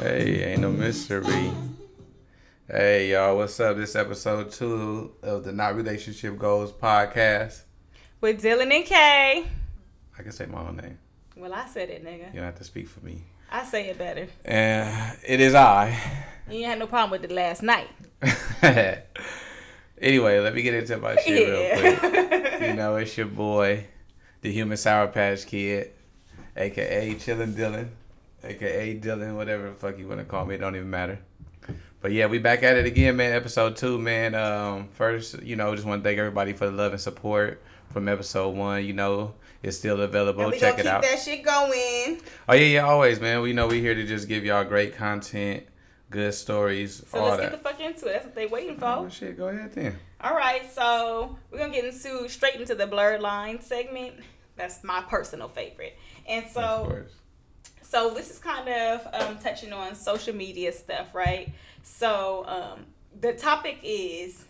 Hey, ain't no mystery. Hey, y'all, what's up? This episode two of the Not Relationship Goals podcast. With Dylan and Kay. I can say my own name. Well, I said it, nigga. You don't have to speak for me. I say it better. And it is I. You ain't had no problem with it last night. anyway, let me get into my shit real quick. You know, it's your boy, the human Sour Patch Kid, aka Chillin' Dylan, aka Dylan, whatever the fuck you want to call me. It don't even matter. But yeah, we back at it again, man. Episode two, man. Um, first, you know, just want to thank everybody for the love and support from episode one. You know, it's still available. And we Check it keep out. that shit going. Oh yeah, yeah, always, man. We know we here to just give y'all great content, good stories, So all let's that. get the fuck into it. That's what they waiting for. Oh shit, go ahead then. All right, so we're gonna get into straight into the blurred line segment. That's my personal favorite. And so, so this is kind of um, touching on social media stuff, right? So um, the topic is.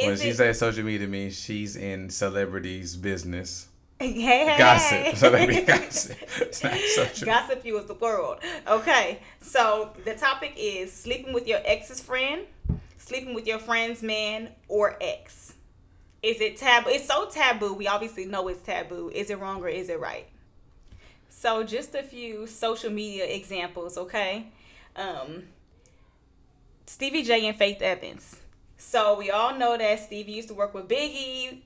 When Is she it, says social media means she's in celebrities business. hey, hey, Gossip. hey. Celebrity gossip. Social. Gossip fuels the world. Okay, so the topic is sleeping with your ex's friend, sleeping with your friend's man or ex. Is it taboo? It's so taboo. We obviously know it's taboo. Is it wrong or is it right? So just a few social media examples, okay? Um, Stevie J and Faith Evans. So we all know that Stevie used to work with Biggie.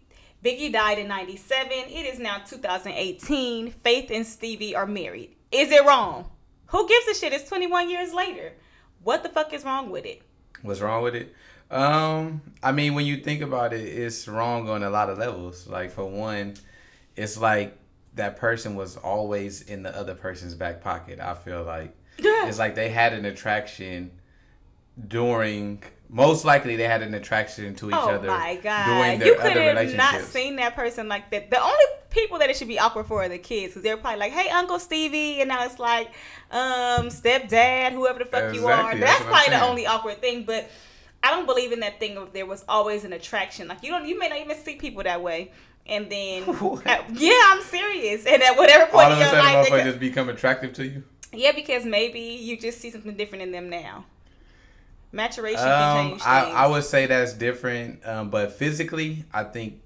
Biggie died in 97. It is now 2018. Faith and Stevie are married. Is it wrong? Who gives a shit? It's 21 years later. What the fuck is wrong with it? What's wrong with it? Um, I mean, when you think about it, it's wrong on a lot of levels. Like for one, it's like that person was always in the other person's back pocket. I feel like it's like they had an attraction during. Most likely, they had an attraction to each oh other my during god. their You could other have not seen that person like that. The only people that it should be awkward for are the kids because they're probably like, hey, Uncle Stevie. And now it's like, um, stepdad, whoever the fuck you are. That's, that's probably the only awkward thing. But I don't believe in that thing of there was always an attraction. Like, you don't, you may not even see people that way. And then, at- yeah, I'm serious. And at whatever All point of in your life, they just become attractive to you. yeah, because maybe you just see something different in them now. Maturation can Um. I, I would say that's different, um, but physically, I think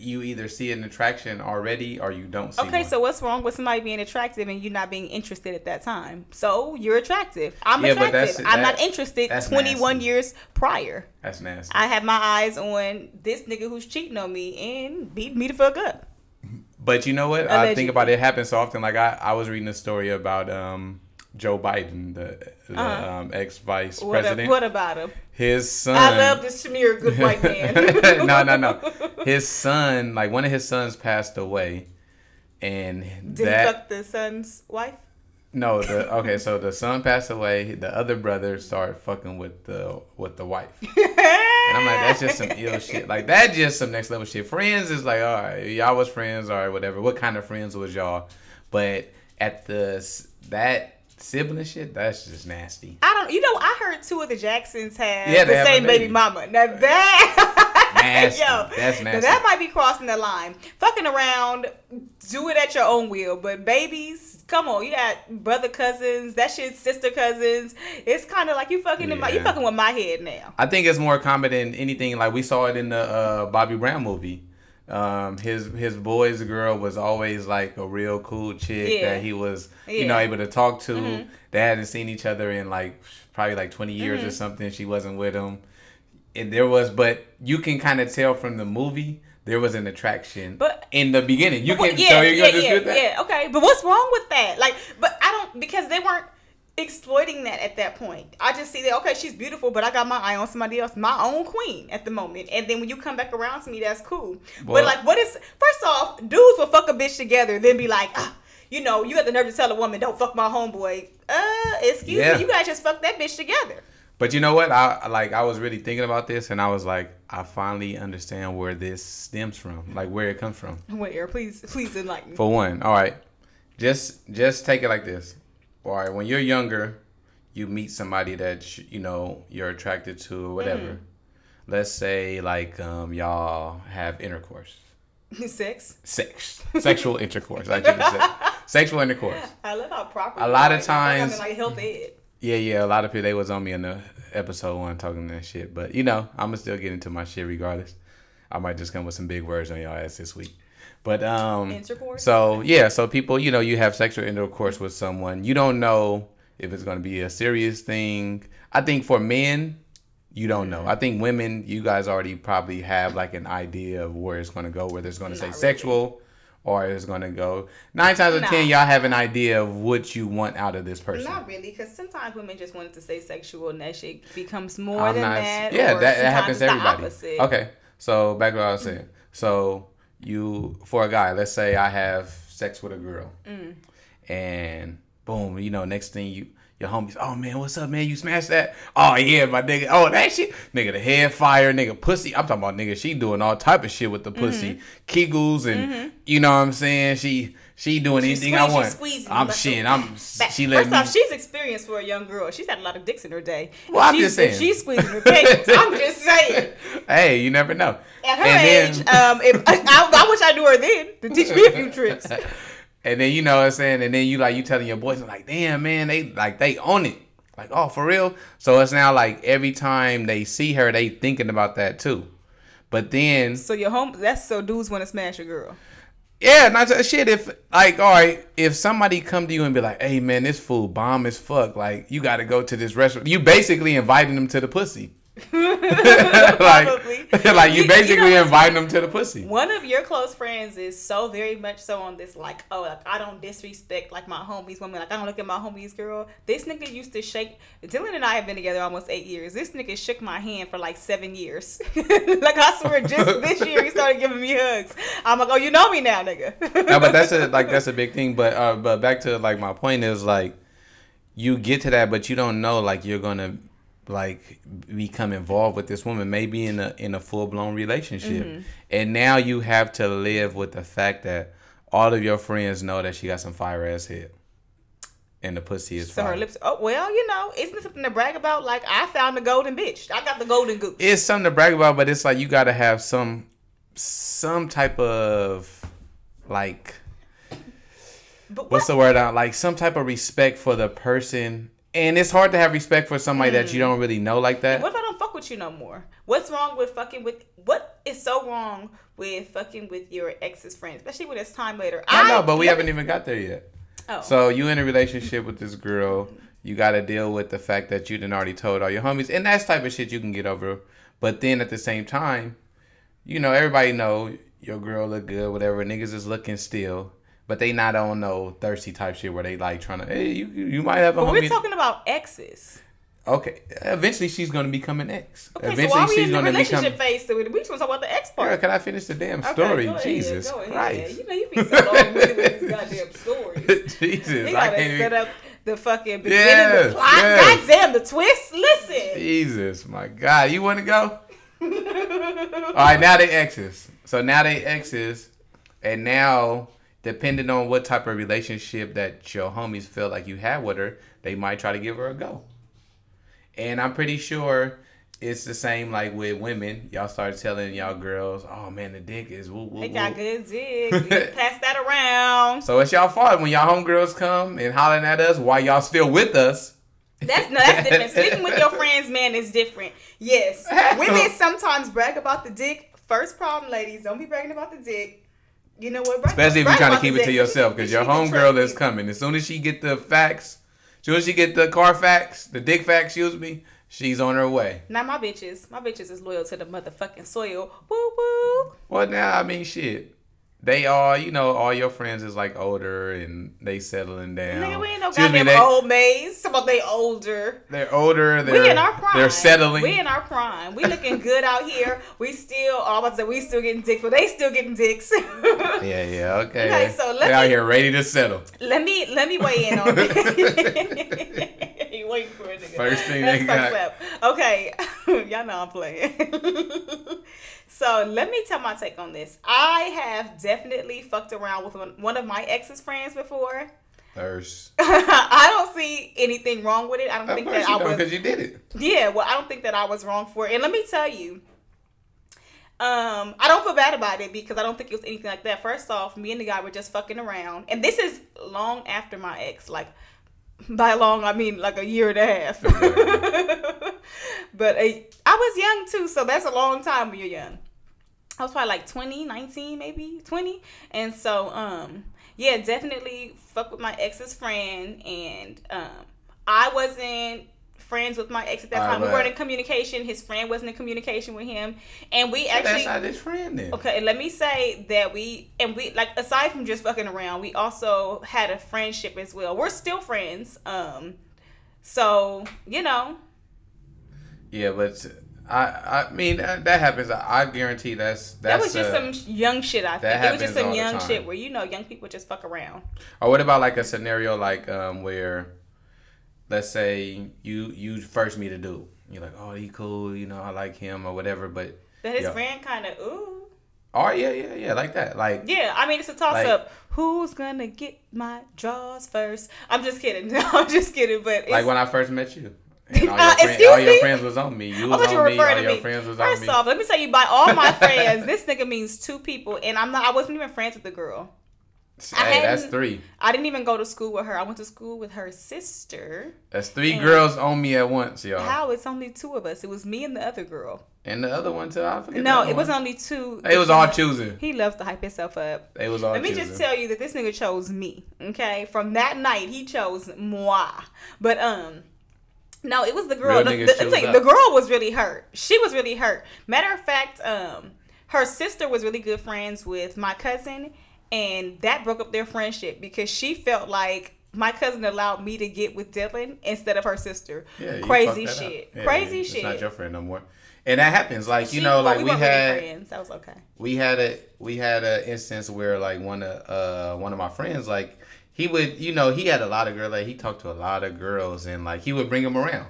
you either see an attraction already or you don't see. Okay, one. so what's wrong with somebody being attractive and you not being interested at that time? So you're attractive. I'm Yeah, attractive. I'm not interested 21 nasty. years prior. that's nasty. I have my eyes on this nigga who's cheating on me and beat me the fuck up. But you know what? I think about it, it happens so often. Like I, I was reading a story about um, Joe Biden, the, the Uh-huh. um, ex vice president. what about him? His son. I love this Shamir good white man. no, no, no. His son, like one of his sons, passed away, and Did that he fuck the son's wife? no, the okay. So the son passed away. The other brother started fucking with the with the wife. And I'm like, that's just some ill shit. Like that, just some next level shit. Friends is like, all right, y'all was friends, all right, whatever. What kind of friends was y'all? But at the that sibling shit, that's just nasty. I don't. You know, I heard two of the Jacksons have Yeah, the same baby. baby. mama. Now that. Nasty. Yo, That's nasty. that might be crossing the line. Fucking around, do it at your own will. But babies, come on, you got brother cousins, that shit, sister cousins. It's kind of like you fucking in my, you fucking with my head now. I think it's more common than anything. Like we saw it in the uh, Bobby Brown movie. Um, his his boy's girl was always like a real cool chick Yeah. that he was you know able to talk to. Mhm. They hadn't seen each other in like probably like twenty years Mm-hmm. or something. She wasn't with him, and there was, but you can kind of tell from the movie there was an attraction. But- in the beginning, you But can. yeah, so you're yeah, yeah, yeah. Okay, but what's wrong with that? Like, but I don't because they weren't exploiting that at that point. I just see that okay, she's beautiful, but I got my eye on somebody else, my own queen at the moment. And then when you come back around to me, that's cool. Well- but like, what is first off, dudes will fuck a bitch together, then be like, ah, you know, you got the nerve to tell a woman, don't fuck my homeboy. Uh, excuse Yeah. me, you guys just fuck that bitch together. But you know what? I like I was really thinking about this, and I was like, I finally understand where this stems from, like where it comes from. Where, please, please enlighten. Me for one, all right, just just take it like this. Right, when you're younger, you meet somebody that you know you're attracted to or whatever. Mm-hmm. Let's say like um, y'all have intercourse. Sex. Sex, sexual intercourse. I should say sexual intercourse. I love how proper. A lot of It's like times- like health ed. Yeah, yeah. A lot of people they was on me in the episode one talking that shit, but you know I'm gonna still get into my shit regardless. I might just come with some big words on y'all ass this week, but um. Intercourse. So yeah, so people, you know, you have sexual intercourse with someone. You don't know if it's going to be a serious thing. I think for men, you don't know. I think women, you guys already probably have like an idea of where it's going to go, whether it's going to say really. sexual or it's going to go. Nine times out of Nah. ten, y'all have an idea of what you want out of this person. Not really, because sometimes women just wanted to say sexual, and that shit becomes more I'm than not- that. Yeah, that, that happens to everybody. opposite. Okay, so back to what I was saying. So you, for a guy, let's say I have sex with a girl, Mm. and boom, you know, next thing you. Your homies, oh man, what's up, man? You smashed that? Oh yeah, my nigga. Oh that shit, nigga. The head fire, nigga. Pussy. I'm talking about nigga. She doing all type of shit with the pussy, Mm-hmm. kegels, and you know what I'm saying. She she doing She anything squeeze- I want. squeezing I'm shit. I'm. Back- She let First me. off, she's experienced for a young girl. She's had a lot of dicks in her day. Well, I'm She's- just saying. She's squeezing her cakes, I'm just saying. hey, you never know. At her And age, then- um, if I, I, I wish I knew her then to teach me a few tricks. And then you know what I'm saying, and then you like you telling your boys like, damn man, they like they own it. Like, oh for real? So it's now like every time they see her, they thinking about that too. But then So your home, that's so dudes want to smash a girl. Yeah, not just shit. If like, all right, if somebody come to you and be like, "Hey, man, this food bomb as fuck," like you got to go to this restaurant. You basically inviting them to the pussy. Probably. like, like you You- you basically know inviting them to the pussy. One of your close friends is so very much so on this like, oh, like I don't disrespect like my homies woman. Like I don't look at my homies girl. This nigga used to shake. Dylan and I have been together almost eight years. This nigga shook my hand for like seven years. like I swear, just this year he started giving me hugs. I'm like, oh, you know me now, nigga. no, but that's a like that's a big thing. But uh, but back to like my point is like you get to that, but you don't know like you're gonna like become involved with this woman, maybe in a in a full blown relationship, Mm-hmm. and now you have to live with the fact that all of your friends know that she got some fire ass head, and the pussy is So fire. her lips. Oh well, you know, isn't it something to brag about? Like I found the golden bitch. I got the golden goose. It's something to brag about, but it's like you gotta have some some type of like But what's the word out like some type of respect for the person and it's hard to have respect for somebody that you mm. don't really know like that What if I don't fuck with you no more? What's wrong with fucking with? What is so wrong with fucking with your ex's friend, especially when it's time later? i know but we haven't me- even got there yet Oh. so you in a relationship with this girl you got to deal with the fact that you didn't already told all your homies and that's type of shit you can get over but then at the same time you know everybody know your girl look good whatever niggas is looking still but they not on no thirsty type shit where they like trying to hey you you might have a but homie we're talking about exes. okay eventually she's gonna become an ex Okay, so eventually why are we in the relationship phase? So we just want to talk about the ex part. Girl, can I finish the damn Okay, story? ahead, Jesus ahead. Christ. You know you be so long with these goddamn stories. Jesus. They I gotta set even, up the fucking beginning, Yes, the plot. yes. Goddamn, the twist. Listen. Jesus, my God. You want to go? All right, now they exes. So now they exes, and now depending on what type of relationship that your homies feel like you have with her, they might try to give her a go. And I'm pretty sure it's the same like with women. Y'all start telling y'all girls, "Oh man, the dick is woo woo." They got good dick. Pass that around. So it's y'all fault when y'all homegirls come and hollering at us while y'all still with us. That's no, that's different. Sleeping with your friends, man, is different. Yes, women sometimes brag about the dick. First problem, ladies, don't be bragging about the dick. You know what? Brag, Especially if you're trying to keep it to yourself because your homegirl is trusted. coming. As soon as she get the facts, as soon as she get the car facts, the dick facts, excuse me, she's on her way. Now my bitches, my bitches is loyal to the motherfucking soil. Woo woo. Well, now I mean, shit. They are, you know, all your friends is like older and they settling down. Nigga, we ain't no Excuse me, they, old maids. Some of they older. they're older. They're we in our prime. They're settling. We in our prime. We looking good out here. We still, oh, I'm about to say we still getting dicks, but they still getting dicks. yeah, yeah, okay. Okay, so let they out here ready to settle. let me let me weigh in on it. you waiting for it, nigga. First thing That's they got. up. Okay, y'all know I'm playing. so let me tell my take on this. I have definitely fucked around with one- of my ex's friends before. Thirst. I don't see anything wrong with it. I don't Of think that I was because you did it. yeah, well, I don't think that I was wrong for it. And let me tell you, Um, I don't feel bad about it because I don't think it was anything like that. First off, me and the guy were just fucking around, and this is long after my ex. Like by long, I mean like a year and a half. but uh, I was young too, so that's a long time when you're young. I was probably like 20, 19, maybe 20. And so, um, yeah, definitely fuck with my ex's friend. And um, I wasn't friends with my ex at that All time. We weren't in communication. His friend wasn't in communication with him. And we That's actually. not his friend then. Okay, let me say that we and we like aside from just fucking around, we also had a friendship as well. We're still friends. Um so, you know, Yeah, but I I mean that, that happens. I, I guarantee that's that that's was just some young shit I that think. It was just some young shit where you know young people just fuck around. Or what about like a scenario like um where, let's say you you first meet a dude, you're like, oh he cool, you know I like him or whatever, but That his Yeah. friend kinda ooh. oh yeah yeah yeah like that like Yeah, I mean it's a toss Like- up. Who's gonna get my draws first? I'm just kidding. No, I'm just kidding, but it's like when I first met you. And all, Uh, your, friend, all your friends was on me. You was thought you on me. All your me. friends was on me. First off, let me tell you, by all my friends, this nigga means two people, and I'm not. I wasn't even friends with the girl. Hey, that's three. I didn't even go to school with her. I went to school with her sister. That's three girls on me at once, y'all. How? It's only two of us. It was me and the other girl. And the other one too. I forget. No, it was only two. It was all choosing. He loves to hype himself up. It was all Let me choosing. just tell you that this nigga chose me. Okay, from that night he chose moi. But um, no, it was the girl. The, the- up. the girl was really hurt. She was really hurt. Matter of fact, um, her sister was really good friends with my cousin, and that broke up their friendship because she felt like. My cousin allowed me to get with Dylan instead of her sister. Yeah, Crazy fucked that up. shit. Yeah, Crazy it's shit. not your friend no more. And that happens. Like you She- know, well, like we, weren't had friends. That was okay. we had a we had a instance where like one of uh one of my friends like he would you know he had a lot of girls like he talked to a lot of girls and like he would bring them around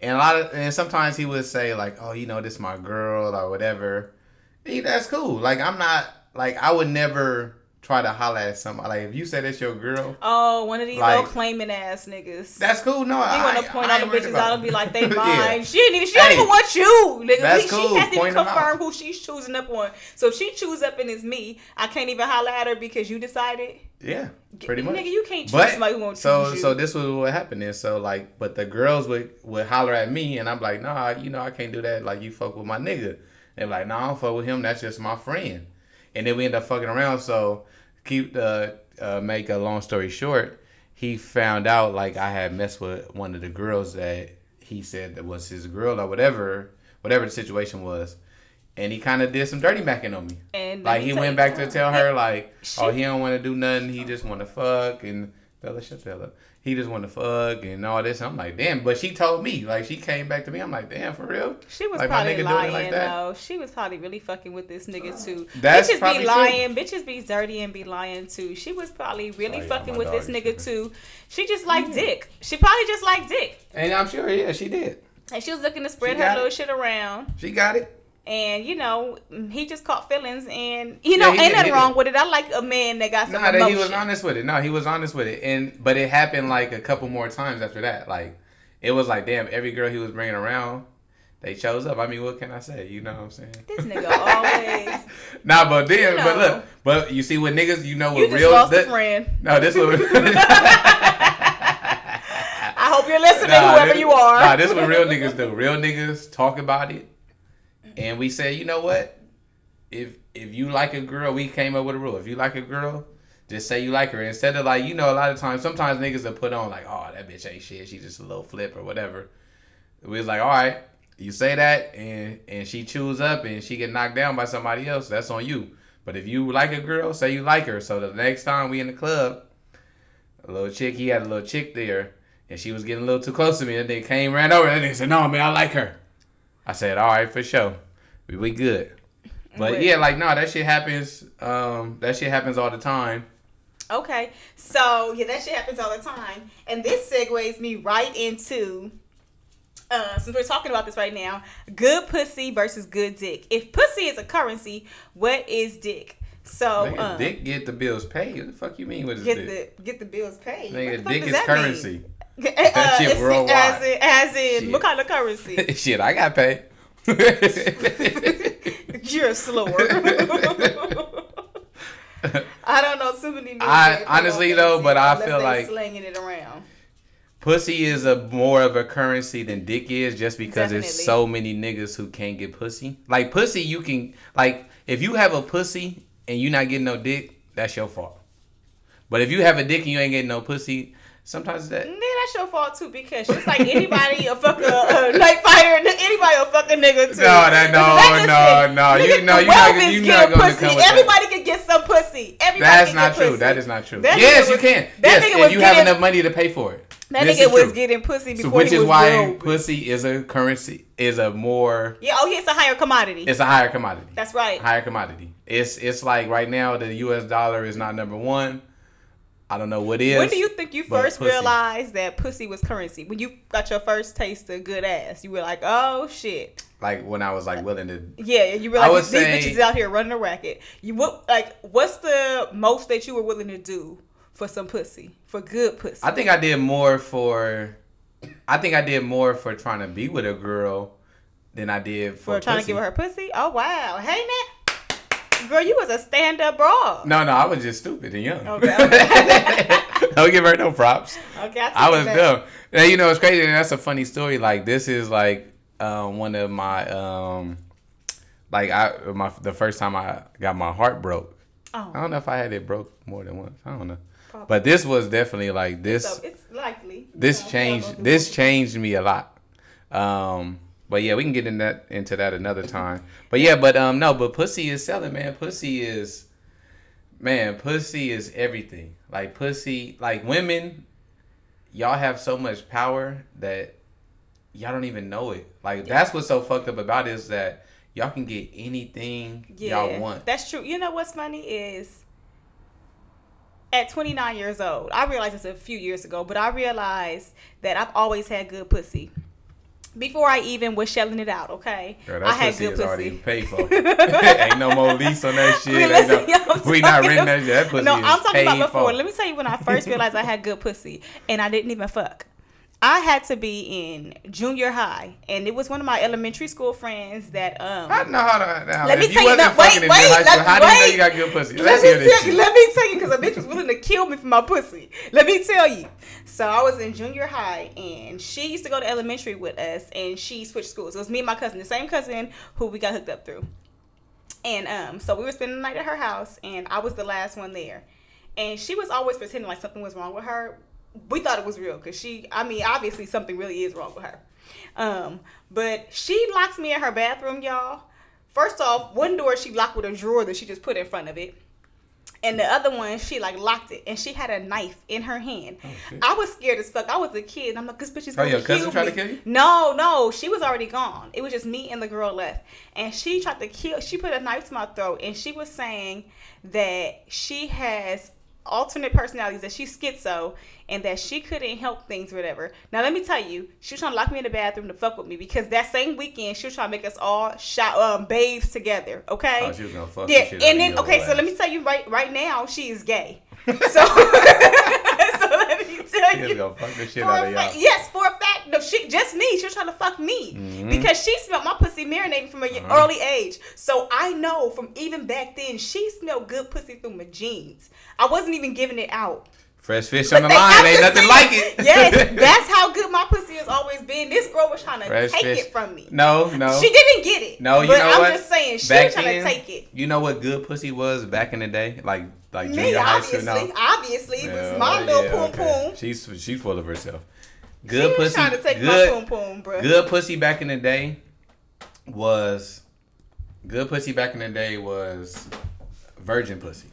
and a lot of and sometimes he would say like oh you know this my girl or whatever hey, that's cool like i'm not like i would never try to holler at somebody like if you say that's your girl Oh, one of these Like- old claiming ass niggas. that's cool no I, want I to point I all the bitches out and be like, they Yeah. mine. She didn't even, she don't even want you, nigga. that's She- cool. She hasn't even out. confirmed who she's choosing up on. So if she chooses up and it's me, I can't even holler at her because you decided. yeah pretty much Nigga, you can't choose But somebody who won't so choose you. so this was what happened is so like but the girls would would holler at me and I'm like nah you know I can't do that like you fuck with my nigga and like nah I don't fuck with him that's just my friend and then we end up fucking around so keep the uh, make a long story short he found out like I had messed with one of the girls that he said that was his girl or whatever whatever the situation was and he kind of did some dirty macking on me and like he went back to tell her like, oh, he don't want to do nothing. He just want to fuck and Bella, shut the hell up. He just want to fuck and all this. I'm like, damn. But she told me like she came back to me. I'm like, damn, for real. She was Like, my probably nigga doing it lying like that? though. She was probably really fucking with this nigga too. That's bitches probably be true. lying. Bitches be dirty and be lying too. She was probably really Sorry, fucking with this dog is nigga too. She just liked dick. She probably just liked dick. And I'm sure, yeah, she did. And she was looking to spread her got little shit around. She got it. And you know, mm, he just caught feelings, and you know, he ain't did, nothing wrong did. with it. I like a man that got some emotion. he was honest with it. No, he was honest with it. And but it happened like a couple more times after that. Like it was like, damn, every girl he was bringing around, they chose up. I mean, what can I say? You know what I'm saying? This nigga always. Nah, but then, You but look, but you see with niggas, you know You what just real. lost a friend. No, this was. I hope you're listening, Nah, whoever this- you are. Nah, this what real niggas do. Real niggas talk about it, and we say, you know what? If if you like a girl, we came up with a rule. If you like a girl, just say you like her instead of like you know a lot of times. Sometimes niggas will put on like, oh that bitch ain't shit. She's just a little flip or whatever. We was like, all right, you say that, and and she chews up and she get knocked down by somebody else. That's on you. But if you like a girl, say you like her. So the next time we in the club, a little chick, he had a little chick there, and she was getting a little too close to me. And they came, ran over, and they said, "No, man, I like her." I said, "All right, for sure, we we good." But Wait. yeah, like no, that shit happens. Um, that shit happens all the time. Okay, so yeah, that shit happens all the time, and this segues me right into. Uh, since we're talking about this right now, good pussy versus good dick. If pussy is a currency, what is dick? So, Nigga, um, dick get the bills paid. What the fuck you mean with his get dick? the get the bills paid. What Nigga, dick is currency. mean? Uh, shit worldwide. As in, as in Shit. what kind of currency? shit, I got paid. you're a slower. I don't know too many. I- honestly on though, but I feel like- slinging it around. pussy is a more of a currency than dick is just because there's Definitely. so many niggas who can't get pussy. Like pussy you can like if you have a pussy and you not getting no dick, that's your fault. But if you have a dick and you ain't getting no pussy, sometimes that Nigga, that's your fault too because just like anybody a fuck a, uh, a uh, night fighter, anybody a fucking nigga too. No, that- no, That no, no, you know- you not- you not gonna pussy. come with that. Everybody can get some pussy. Everybody that's can not get true. pussy. That is not true. That yes, nigga you can. that yes, nigga was you have enough money to pay for it. That This nigga was true. getting pussy before So which he is why broke. pussy is a currency, is a more, Yeah, oh yeah, it's a higher commodity. it's a higher commodity. That's right. higher commodity. It's it's like right now the U.S. dollar is not number one. I don't know what is. When do you think you first pussy. realized that pussy was currency? When you got your first taste of good ass, you were like, "Oh shit!" like when I was like willing to? Yeah, you were like, these say- bitches out here running a racket. You what? Like, what's the most that you were willing to do for some pussy, for good pussy? I think I did more for. I think I did more for trying to be with a girl than I did for, for trying to give her pussy. Oh wow, hey Nat, girl, you was a stand up broad. No, no, I was just stupid and young. Okay. Don't give her no props. Okay, I, I was dumb. And you know, it's crazy. And that's a funny story. Like this is like um, one of my um, like I my the first time I got my heart broke. Oh. I don't know if I had it broke more than once. I don't know. Probably. But this was definitely like this. so it's likely. this Yeah, changed. I'm gonna do This changed me a lot. Um, but yeah, we can get in that into that another time. But yeah, but um, no, but pussy is selling, man. Pussy is, man. Pussy is everything. Like pussy, like women, y'all have so much power that y'all don't even know it. Like that's what's so fucked up about it is that y'all can get anything y'all want. That's true. You know what's funny is at 29 years old, I realized this a few years ago, but I realized that I've always had good pussy. Before I even was shelling it out, okay? Girl, I had pussy good is already pussy. paid for. Ain't no more lease on that shit. I mean, Ain't listen, no- we not renting that shit. That pussy no, I'm talking about before. for. Let me tell you when I first realized I had good pussy and I didn't even fuck. I had to be in junior high, and it was one of my elementary school friends that um. I know how to. Now, Let me tell you you wasn't now, fucking wait, in wait, school, let- how do you know you got good pussy? Let Let's me, hear this tell you, let me tell you, because a bitch was willing to kill me for my pussy. Let me tell you. So I was in junior high, and she used to go to elementary with us, and she switched schools. It was me and my cousin, the same cousin who we got hooked up through. And um, so we were spending the night at her house, and I was the last one there. And she was always pretending like something was wrong with her. We thought it was real, because she, I mean, obviously something really is wrong with her. Um, but she locks me in her bathroom, y'all. First off, one door she locked with a drawer that she just put in front of it. And the other one, she like locked it, and she had a knife in her hand. shit. I was scared as fuck. I was a kid. I'm like, this bitch is Oh, gonna your kill cousin tried me. to kill you? No, no, she was already gone. It was just me and the girl left, and she tried to kill. She put a knife to my throat, and she was saying that she has alternate personalities, that she's schizo, and that she couldn't help things, or whatever. Now, let me tell you, she was trying to lock me in the bathroom to fuck with me because that same weekend she was trying to make us all shot, um, bathe together. Okay. Oh, she was gonna fuck Yeah, and then okay, so ass. let me tell you right right now, she is gay. So, so let me tell you. gonna fuck the shit out of y'all. yes, for a no, she just me. She was trying to fuck me Mhm. because she smelled my pussy marinating from an Uh-huh. early age. So I know from even back then, she smelled good pussy through my jeans. I wasn't even giving it out. Fresh fish But on the line, ain't nothing like it. yes, that's how good my pussy has always been. This girl was trying to Fresh take fish. it from me. No, no. She didn't get it. No, you but know I'm what? just saying she Back was trying to take it. You know what good pussy was back in the day, like like Me, junior high school. obviously, No, obviously, it was Yeah, my little yeah, poom okay. poom. She's she's full of herself. She Good was pussy. trying to take good, my poom poom, bro. good pussy back in the day was good pussy back in the day was virgin pussy.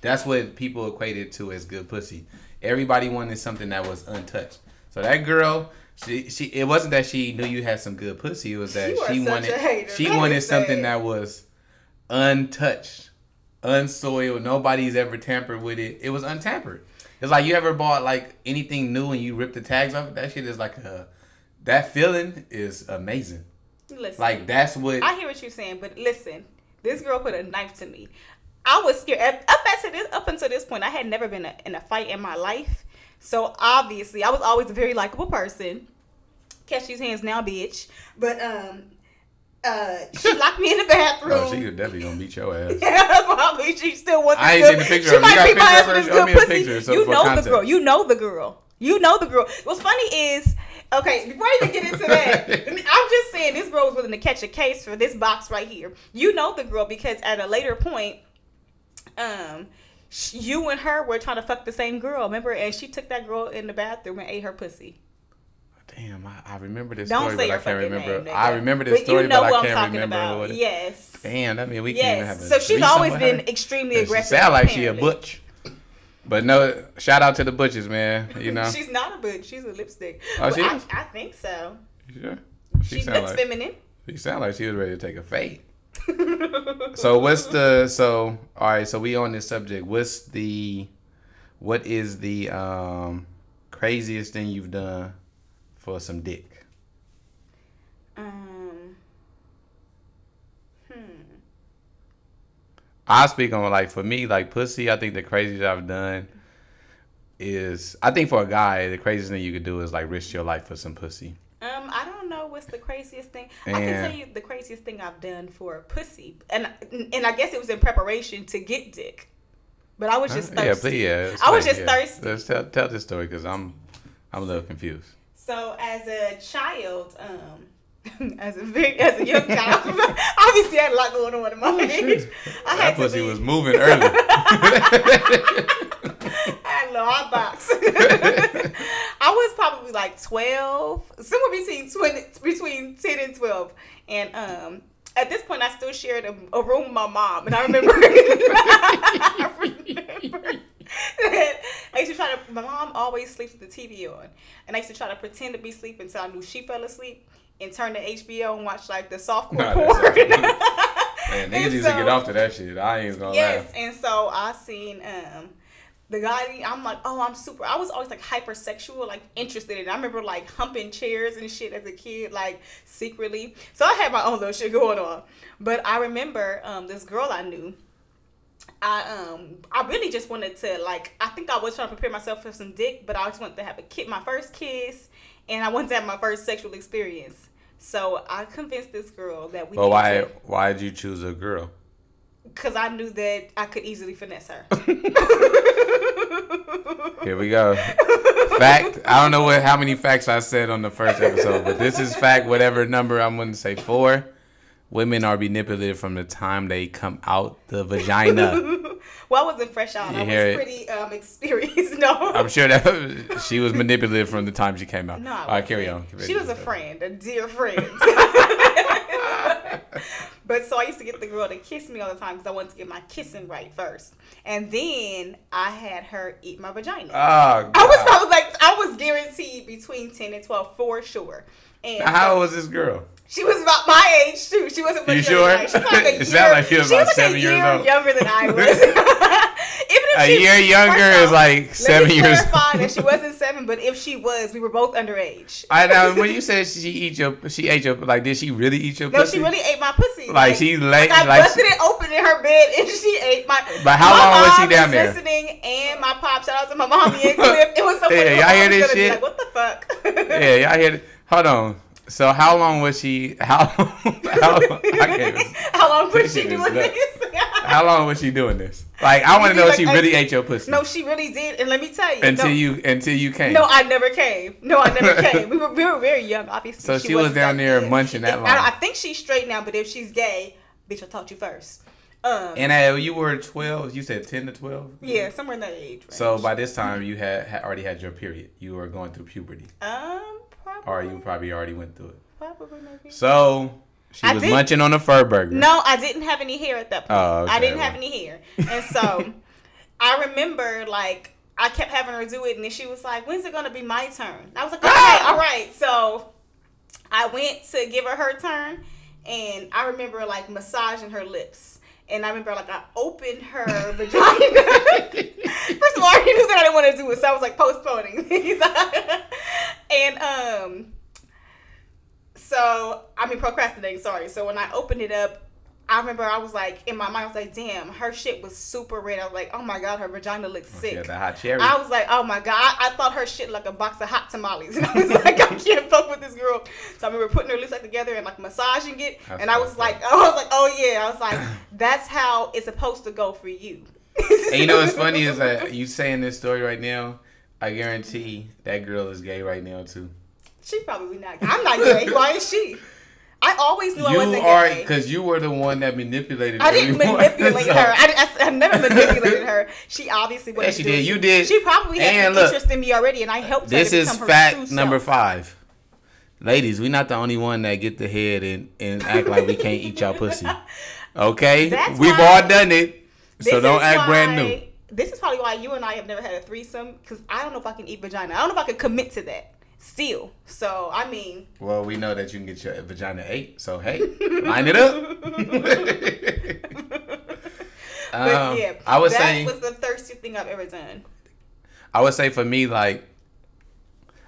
That's what people equated to as good pussy. Everybody wanted something that was untouched. So that girl, she she it wasn't that she knew you had some good pussy. It was that she such wanted she That wanted something sad. that was untouched, unsoiled. Nobody's ever tampered with it. It was untampered. It's like you ever bought like anything new and you rip the tags off it. That shit is like a that feeling is amazing. Listen, Like that's what I hear what you're saying, but listen, this girl put a knife to me. I was scared. Up up until this, up until this point, I had never been a, in a fight in my life. So obviously, I was always a very likable person. Catch these hands now, bitch. But um, Uh, she locked me in the bathroom. Oh, she definitely gonna beat your ass. Yeah, probably she still wants. I ain't good, seen the picture She of. You might got be a picture buying of her? this Show good pussy. picture so you know the girl. You know the girl. You know the girl. What's funny is, okay, before I even get into that, I'm just saying this girl was willing to catch a case for this box right here. You know the girl because at a later point, um, you and her were trying to fuck the same girl, remember? And she took that girl in the bathroom and ate her pussy. Damn, I, I remember this Don't story, but I can't remember. name. I remember this But story, you know but I can't remember about. what. Yes. Damn, I mean we can't even have Yes. a So she's always been extremely She aggressive. sound like she a butch. But no, shout out to the butches, man. You know, She's not a butch. She's a lipstick. Oh, she I, is? I think so. Sure? She, sound looks like feminine. she sound like she was ready to take a fade. So what's the so all right? So we on this subject. What's the what is the um craziest thing you've done for some dick? um. Hmm. I speak on like for me, like pussy. I think the craziest I've done is I think for a guy, the craziest thing you could do is like risk your life for some pussy. Um, I don't know what's the craziest thing. I can tell you the craziest thing I've done for pussy, and and I guess it was in preparation to get dick, but I was just Uh, yeah, thirsty. please, yeah. I was explain, just yeah. thirsty. Let's tell tell this story because I'm I'm a little confused. So as a child, um, as a very as a young child, obviously I had a lot going on in my age. I that had to pussy be- was moving early. I little box. I was probably like twelve, somewhere between twenty, between ten and twelve, and um. At this point, I still shared a, a room with my mom, and I remember, I remember I used to try to. My mom always sleeps with the TV on, and I used to try to pretend to be sleeping until I knew she fell asleep, and turn to HBO and watch like the softcore Nah, porn. Man, niggas And used to get off to that shit. I ain't gonna lie. Yes, lie. and so I seen um the guy. I'm like, oh, I'm super. I was always like hypersexual, like interested in. it. I remember like humping chairs and shit as a kid, like secretly. So I had my own little shit going on. But I remember um this girl I knew. I um I really just wanted to like I think I was trying to prepare myself for some dick, but I just wanted to have a kid, my first kiss, and I wanted to have my first sexual experience. So I convinced this girl that we. But why why did you choose a girl? Because I knew that I could easily finesse her. Here we go. Fact. I don't know what how many facts I said on the first episode, but this is fact. Whatever number I'm going to say four. Women are manipulated from the time they come out the vagina. well, I wasn't fresh out. You I was pretty um, experienced. No. I'm sure that she was manipulated from the time she came out. no, I All right, carry on. She was a friend, a dear friend. but so I used to get the girl to kiss me all the time because I wanted to get my kissing right first, and then I had her eat my vagina. Oh, I was God. probably like I was guaranteed between ten and twelve for sure. And Now, How so- old was this girl? She was about my age too. She wasn't. You much sure? younger. She was like a year, like she was about like seven a years year old. younger than I was. Even if A she, year younger is like let seven me years. clarify that she wasn't seven, but if she was, we were both underage. I know when you said she eat your, she ate your, like, did she really eat your No, pussy? she really ate my pussy. Like, she lay- I like- busted it open in her bed and she ate my. But how my long was she down is there? Listening and my pop. Shout out to my mommy and Cliff. It was so Yeah, funny. y'all hear this shit? Like, what the fuck? Yeah, y'all hear? It? Hold on. So how long was she? How? how I can't even- How long was she doing nuts. this? how long was she doing this? Like, I want to know if like, she I- really ate your pussy. No, she really did, and let me tell you. until no, you, until you came. No, I never came. No, I never came. We were we were very young, obviously. So she was wasn't down there good. munching that long. I, I think she's straight now, but if she's gay, bitch, I taught you first. Um, and uh, you were twelve. You said ten to twelve. yeah, somewhere in that age. Range. So by this time, you had, had already had your period. You were going through puberty, um, probably, or you probably already went through it. probably maybe. So she I was did- munching on a fur burger. No, I didn't have any hair at that point. Oh, okay, I didn't have any hair, and so I remember like I kept having her do it, and then she was like, "When's it gonna be my turn?" I was like, "Okay, all right." So I went to give her her turn, and I remember like massaging her lips. And I remember, like, I opened her vagina. First of all, I knew that I didn't want to do it, so I was like postponing. And um, so I mean procrastinating. Sorry. So when I opened it up, I remember I was like in my mind, I was like, damn, her shit was super red. I was like, oh my god, her vagina looks sick. Yeah, the hot cherry. I was like, oh my god, I, I thought her shit like a box of hot tamales, and I was like, I can't fuck with this girl. So I remember putting her lips like together and like massaging it, That's and I was like, up. I was like, oh yeah, I was like, that's how it's supposed to go for you. and you know what's funny is that you saying this story right now. I guarantee that girl is gay right now too. she probably not. I'm not gay. Why is she? I always knew I wasn't are gay. because you were the one that manipulated. I didn't everyone. manipulate So- her. I, I, I never manipulated her. She obviously was. Yeah, she did. it. You did. She probably had look, interest in me already, and I helped This is become her fact number five. Ladies, we're not the only one that get the head and, and act like we can't eat y'all pussy. Okay? That's We've all done it. So don't act brand new. This is probably why you and I have never had a threesome because I don't know if I can eat vagina. I don't know if I can commit to that still. So I mean, Well, we know that you can get your vagina ate, so hey, line it up. but Um, yeah, I would that was the thirstiest thing I've ever done. I would say for me, like,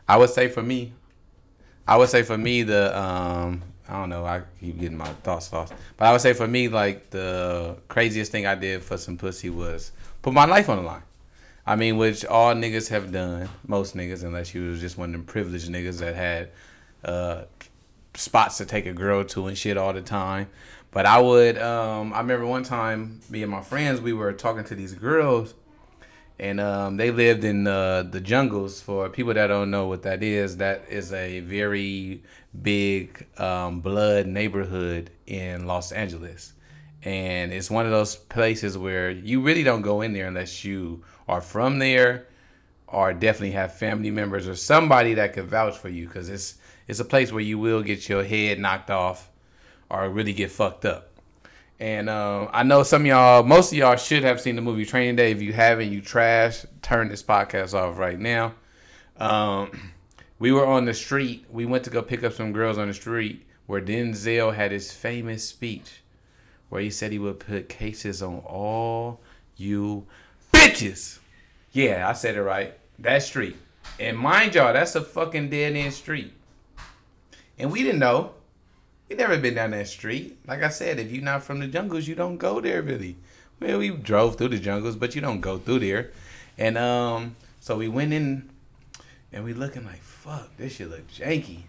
I would say for me, I would say for me the um I don't know I keep getting my thoughts lost, but I would say for me like the craziest thing I did for some pussy was put my life on the line. I mean, which all niggas have done, most niggas, unless you was just one of them privileged niggas that had uh spots to take a girl to and shit all the time. But I would um I remember one time me and my friends we were talking to these girls and um, they lived in uh, the jungles. For people that don't know what that is, that is a very big um, blood neighborhood in Los Angeles, and it's one of those places where you really don't go in there unless you are from there, or definitely have family members or somebody that could vouch for you, because it's it's a place where you will get your head knocked off, or really get fucked up. And um, I know some y'all, most of y'all should have seen the movie Training Day. If you haven't, you trash. Turn this podcast off right now. Um, we were on the street. We went to go pick up some girls on the street where Denzel had his famous speech where he said he would put cases on all you bitches. Yeah, I said it right. That street. And mind y'all, that's a fucking dead end street. And we didn't know. We never been down that street. Like I said, if you're not from the jungles, you don't go there really. Well, we drove through the jungles, but you don't go through there. And um, so we went in, and we looking like, fuck, this shit look janky.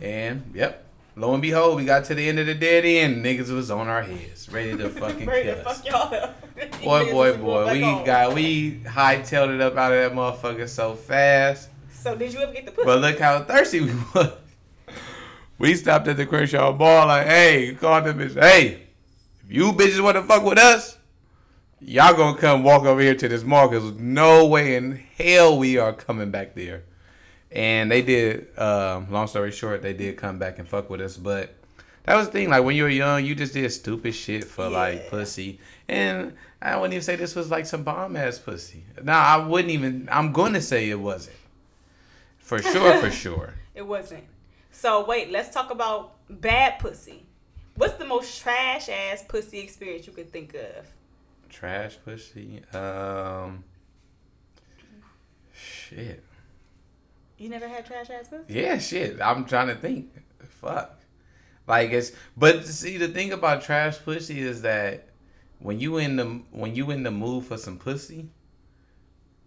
And yep, lo and behold, we got to the end of the dead end. Niggas was on our heads, ready to fucking Ready to kill us. fuck y'all up. Boy, boy, boy, we home. got we hightailed it up out of that motherfucker so fast. So did you ever get the pussy? But look how thirsty we was. We stopped at the Crenshaw bar like, hey, called them bitch, hey, if you bitches want to fuck with us, y'all gonna come walk over here to this mall because no way in hell we are coming back there. And they did. Um, long story short, they did come back and fuck with us, but that was the thing. Like when you were young, you just did stupid shit for like pussy, and I wouldn't even say this was like some bomb ass pussy. Nah, I wouldn't even. I'm gonna say it wasn't. For sure, for sure. It wasn't. So wait, let's talk about bad pussy. What's the most trash ass pussy experience you could think of? Trash pussy. Um. Shit. You never had trash ass pussy? Yeah, shit. I'm trying to think. Fuck. Like it's, but see, the thing about trash pussy is that when you in the when you in the mood for some pussy,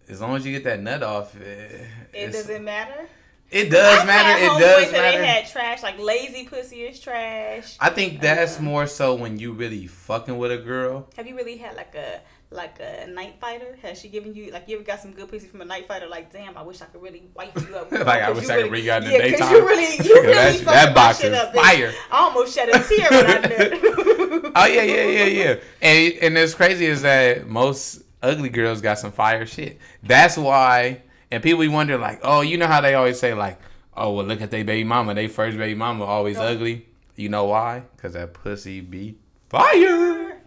as long as you get that nut off, eh, It doesn't matter. It does I've matter. It does matter. They had trash like lazy pussy is trash. I think that's Uh, more so when you really fucking with a girl. Have you really had like a like a night fighter? Has she given you like you ever got some good pussy from a night fighter? Like damn, I wish I could really wipe you up. Like, I wish I could really- out in the yeah, daytime. you really you really that- that box is up, fire. I almost shed a tear when I knew. Oh yeah, yeah, yeah, yeah. And and it's crazy is that most ugly girls got some fire shit. That's why. And people be wonder like, oh, you know how they always say like, oh, well, look at their baby mama. They first baby mama always No. ugly. You know why? Cause that pussy be fire,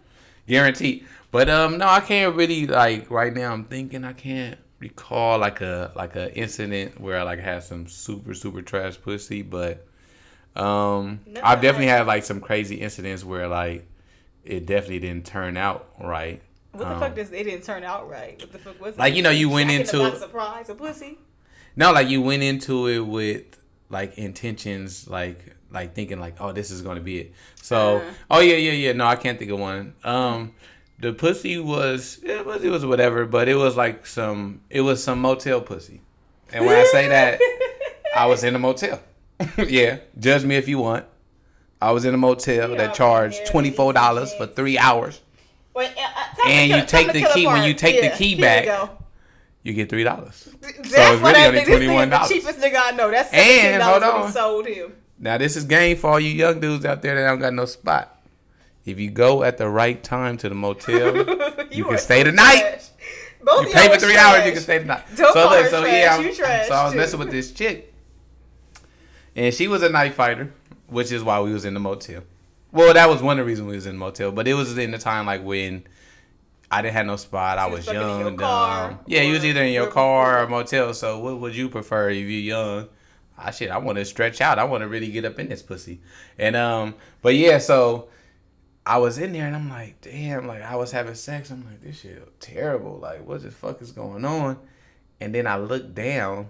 guaranteed. But um, no, I can't really like right now. I'm thinking I can't recall like a like a incident where I like had some super super trash pussy, but um, Never I've definitely had- like some crazy incidents where like it definitely didn't turn out right. What the Um, fuck does it didn't turn out right? What the fuck was it? Like, you know, you went Jack in the into- box surprise a pussy. No, like you went into it with like intentions like like thinking like, oh, this is gonna be it. So, Uh-huh. oh yeah, yeah, yeah. No, I can't think of one. Um, the pussy was it was it was whatever, but it was like some it was some motel pussy. And when I say that, I was in a motel. yeah, judge me if you want. I was in a motel Yeah, that charged twenty four dollars for three hours. Wait, uh, uh, And you take the key- when you take the key back. You get three dollars. That's it's what really I only think. This $21. the cheapest nigga I know. That's And, seventeen hold dollars on. sold him. Now this is game for all you young dudes out there that don't got no spot. If you go at the right time to the motel, You can stay so the night. Both you pay for three trash. hours, you can stay the night. Don't so look, so trash, yeah, I'm- so I was too. messing with this chick, and she was a night fighter, which is why we was in the motel. Well, that was one of the reasons we was in the motel, but it was in the time like when I didn't have no spot. I was was fucking in young, your dumb. car, Yeah, you was either in your car or motel. So what would you prefer if you're young? I shit, I want to stretch out. I want to really get up in this pussy. And um, but yeah, so I was in there and I'm like, damn, like I was having sex. I'm like, this shit terrible. Like, what the fuck is going on? And then I looked down,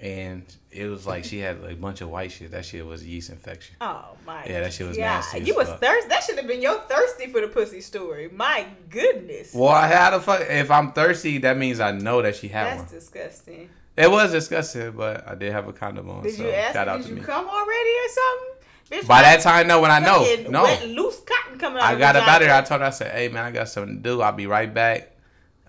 and it was like she had like, a bunch of white shit. That shit was yeast infection. Oh my. Yeah, that shit was God. nasty as You was fuck. thirsty. That should have been your thirsty for the pussy story. My goodness. Well, how the fuck? If I'm thirsty, that means I know that she had That's one. disgusting. It was disgusting, but I did have a condom on. Did so you ask shout out did to you me. come already or something? Bitch, By that time, no. When I know, no. Wet, loose cotton coming out I got about up out of there. I told her, I said, "Hey man, I got something to do. I'll be right back.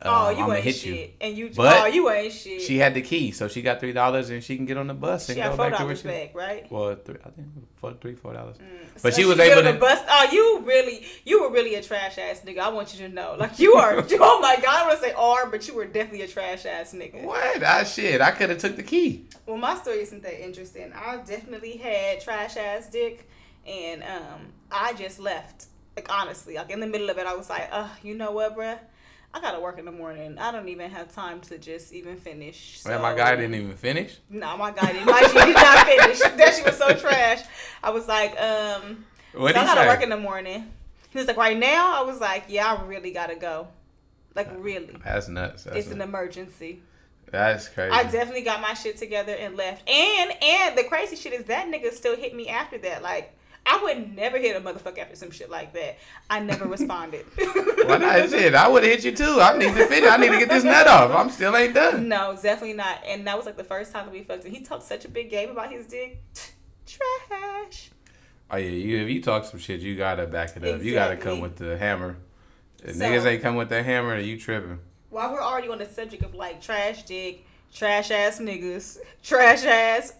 Oh, you I'ma ain't hit shit. you." And you, But oh, you ain't shit. She had the key, so she got three dollars and she can get on the bus and She go back to where she. back, right? Well, three, I think four, three, four dollars. So But she was get able to. bus. Oh, you really, you were really a trash ass nigga. I want you to know, like you are. oh my god, I want to say are, but you were definitely a trash ass nigga. What? I shit. I could have took the key. Well, my story isn't that interesting. I definitely had trash ass dick, and um, I just left. Like honestly, like in the middle of it, I was like, uh, you know what, bruh? I gotta work in the morning. I don't even have time to just even finish. Man, my guy didn't even finish. No, my guy didn't. My shit did not finish. That she was so trash. I was like, um, What so I gotta say? work in the morning. He was like, right now. I was like, yeah, I really gotta go. Like really, That's nuts. That's, it's an emergency. That's crazy. I definitely got my shit together and left. And and the crazy shit is that nigga still hit me after that. Like I would never hit a motherfucker after some shit like that. I never responded. Why not? Shit, I would have hit you too. I need to finish. I need to get this nut off. I'm still ain't done. no, definitely not. And that was like the first time that we fucked. And he talked such a big game about his dick. Trash. Oh yeah, you if you talk some shit, you gotta back it up. You gotta come with the hammer. If So- niggas ain't come with that hammer, you tripping. While we're already on the subject of like trash dick, trash ass niggas, trash ass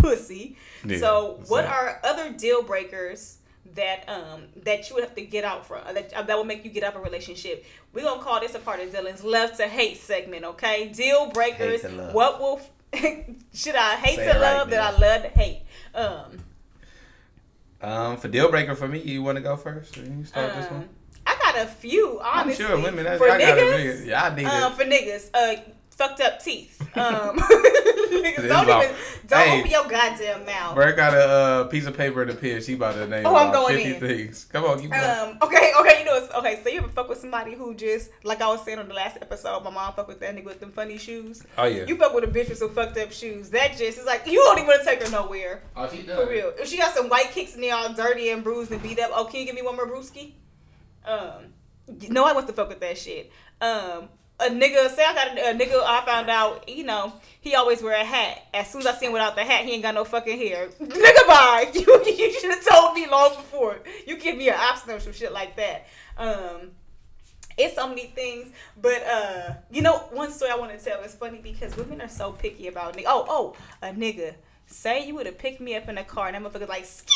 pussy. Yeah, so, what are other deal breakers that um that you would have to get out from that uh, that will make you get out of a relationship? We're gonna call this a part of Dylan's love to hate segment. Okay, deal breakers. Hate to love. What will should I hate Say to right, love that I love to hate? Um, Um, for deal breaker for me, you want to go first? You start this um, one. I got a few. I'm Honestly, sure women. That, for I got a niggas. few. Yeah, I need Um, it. for niggas, uh, fucked up teeth. Um, niggas don't about- even don't Hey. open your goddamn mouth. Bert got a uh, piece of paper in the pen. She about to name Oh, I'm going 50 in. things. Come on, keep going. Um, okay, okay, you know, it's, okay. So you ever fuck with somebody who just, like I was saying on the last episode, my mom fuck with that nigga with them funny shoes. oh yeah. You fuck with a bitch with some fucked up shoes. That just is like you don't even want to take her nowhere. oh, she does. For real. If she got some white kicks and they all dirty and bruised and beat up, oh, can you give me one more brewski? Um, no, I want to fuck with that shit. Um, a nigga, say I got a, a nigga, I found out, you know, he always wear a hat. As soon as I see him without the hat, he ain't got no fucking hair. Nigga, bye. You, you should have told me long before. You give me an option or some shit like that. Um, it's so many things, but uh, you know, one story I want to tell is funny because women are so picky about nigga. Oh, oh, a nigga. Say you would have picked me up in a car and that motherfucker like ski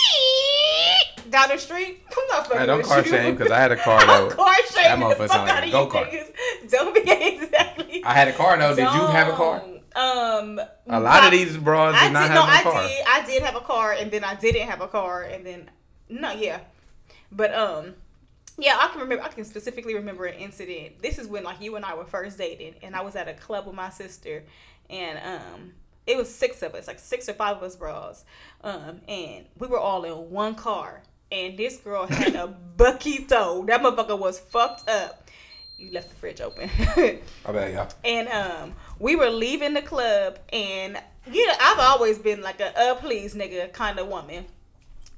down the street. I'm not fucking Hey, don't with car you. shame because I had a car I'm though. car shaming motherfucker the fuck sound like out a of go-kart. you niggas. Don't be exactly. I had a car though. Did you have a car? Um, A lot I- of these bras I did not did. have No, no I did. I did have a car, and then I didn't have a car, and then no, yeah, but um, yeah, I can remember. I can specifically remember an incident. This is when like you and I were first dating, and I was at a club with my sister, and um, it was six of us, like six or five of us bras, um, and we were all in one car, and this girl had a buckito. That motherfucker was fucked up. You left the fridge open. I bet y'all. and um we were leaving the club and you know, I've always been like a uh please nigga kind of woman.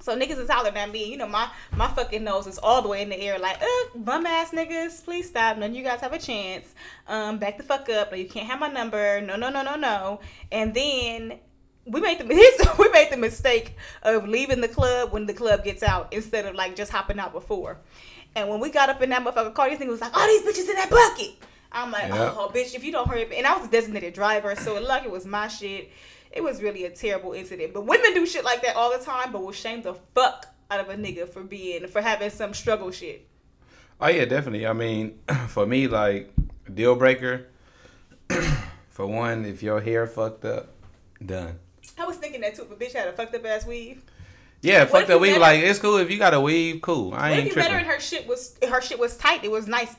So niggas is hollering at me. You know, my my fucking nose is all the way in the air, like, uh, bum ass niggas, please stop. None of you guys have a chance. Um, back the fuck up. No, you can't have my number. No, no, no, no, no. And then we made the we made the mistake of leaving the club when the club gets out instead of like just hopping out before. And when we got up in that motherfucker car, think it was like, all these bitches in that bucket. I'm like, Yep. oh, bitch, if you don't hurry up. And I was a designated driver, so luck it was my shit. It was really a terrible incident. But women do shit like that all the time, but we'll shame the fuck out of a nigga for being, for having some struggle shit. Oh yeah, definitely. I mean, for me, like deal breaker. for one, if your hair fucked up, done. I was thinking that too. If a bitch had a fucked up ass weave, Yeah, What fucked if up weave. Like it's cool if you got a weave. Cool. I what ain't if you met her and her shit was her shit was tight? It was nice,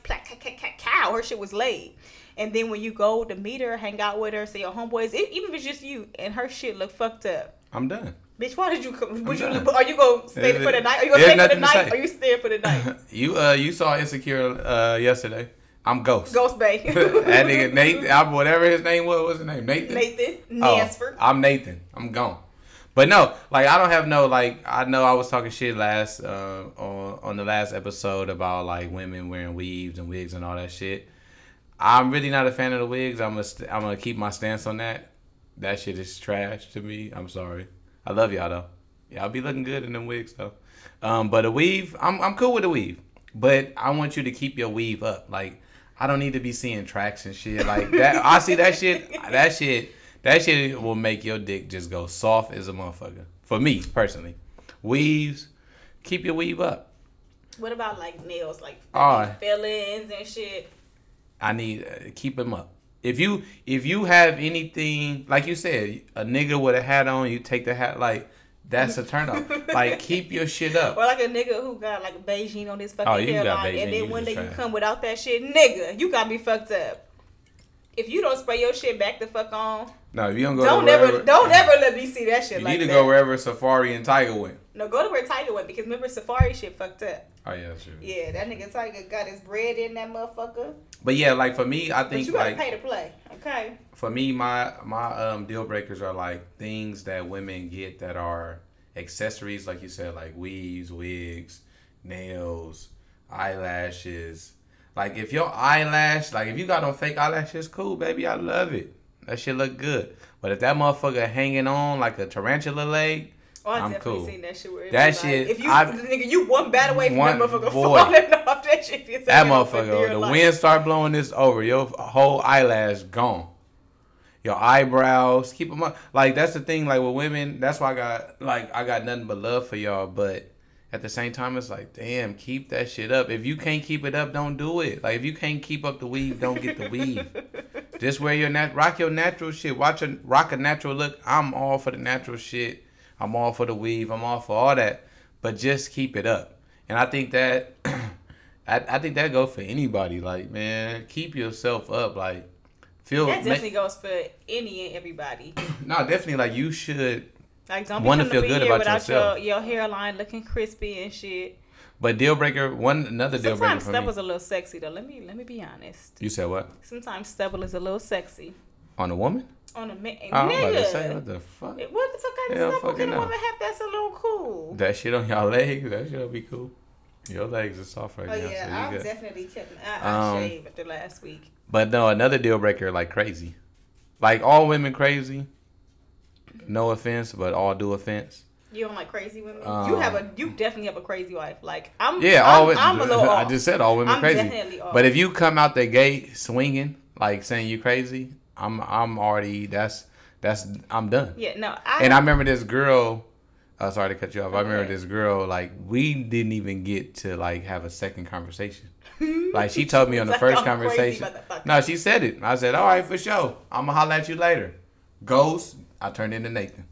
cow. Her shit was laid. And then when you go to meet her, hang out with her, say your homeboys, e- even if it's just you, and her shit look fucked up. I'm done. Bitch, why did you come? Would you? done. Are you gonna stay There's- for the night? Are you gonna stay for the night? Or you staying for the night? you uh you saw insecure uh yesterday. I'm Ghost. Ghost Bay. that nigga Nathan, I, whatever his name was, what's his name? Nathan. Nathan Oh, Nansford. I'm Nathan. I'm gone. But no, like I don't have no like I know I was talking shit last uh on on the last episode about like women wearing weaves and wigs and all that shit. I'm really not a fan of the wigs. I'm gonna st- I'm gonna keep my stance on that. That shit is trash to me. I'm sorry. I love y'all though. Y'all be looking good in them wigs though. Um, but a weave, I'm I'm cool with a weave. But I want you to keep your weave up. Like I don't need to be seeing tracks and shit like that. I see that shit. That shit. That shit will make your dick just go soft as a motherfucker. For me personally, weaves, keep your weave up. What about like nails, like Oh. fillings and shit? I need uh, keep him up. If you if you have anything like you said, a nigga with a hat on, you take the hat like that's a turn off. like keep your shit up. Or like a nigga who got like Bigen on his fucking Oh, hairline, and then one day you come without that shit, nigga, you got me fucked up. If you don't spray your shit back the fuck on, No, if you don't go don't to ever, wherever, don't ever let me see that shit You like need to that. go wherever Safaree and Tyga went. no, go to where Tyga went because remember Safaree shit fucked up. Oh yeah, sure. Yeah, that nigga Tyga got his bread in that motherfucker. But yeah, like for me, I think But you gotta like pay to play, okay? for me, my my um deal breakers are like things that women get that are accessories, like you said, like weaves, wigs, nails, eyelashes. Like if your eyelash, like if you got on fake eyelashes, cool, baby, I love it. That shit look good. But if that motherfucker hanging on like a tarantula leg, Oh, I I'm definitely cool. seen that shit. Where That like, shit, if you I- nigga, you one bat away from One- that motherfucker boy. falling off. That shit that hanging on for motherfucker, the life. wind start blowing this over, your whole eyelash gone. Your eyebrows, keep them up. Like that's the thing. Like with women, that's why I got like I got nothing but love for y'all. But at the same time, it's like, damn, keep that shit up. If you can't keep it up, don't do it. Like if you can't keep up the weave, don't get the weave. Just wear your nat, rock your natural shit. Watch a rock a natural look. I'm all for the natural shit. I'm all for the weave. I'm all for all that. But just keep it up. And I think that, I, I think that goes for anybody. Like man, keep yourself up. Like feel. That ma- definitely goes for any and everybody. no, definitely. Like you should. Like don't be Wanna coming feel good here about without yourself. your your hairline looking crispy and shit. But deal breaker. One another deal breaker Sometimes stubble's a little sexy though. Let me let me be honest. You said what Sometimes stubble is a little sexy on a woman? on a man. I was about to say what the fuck. What the fuck kind of stubble can a woman have that's a little cool? That shit on y'all legs. That shit'll be cool. Your legs are soft right Oh now. so yeah, you I'm good. definitely kidding. I, I Um, shaved after last week. But no, another deal breaker like crazy. Like all women crazy. No offense, but all do offense. You don't like crazy women. you Um, have a you definitely have a crazy wife. Like I'm. Yeah, I'm, all women. I'm a little. I just said all women I'm crazy. But if you come out the gate swinging, like saying you crazy, I'm I'm already that's that's I'm done. yeah, no, I. And I remember this girl. Uh, sorry to cut you off. I remember this girl. Like we didn't even get to like have a second conversation. Like she told me on the Like, first I'm conversation. No, she said it. I said, "All right, for sure. I'm gonna holler at you later." Ghost. I turned into Nathan.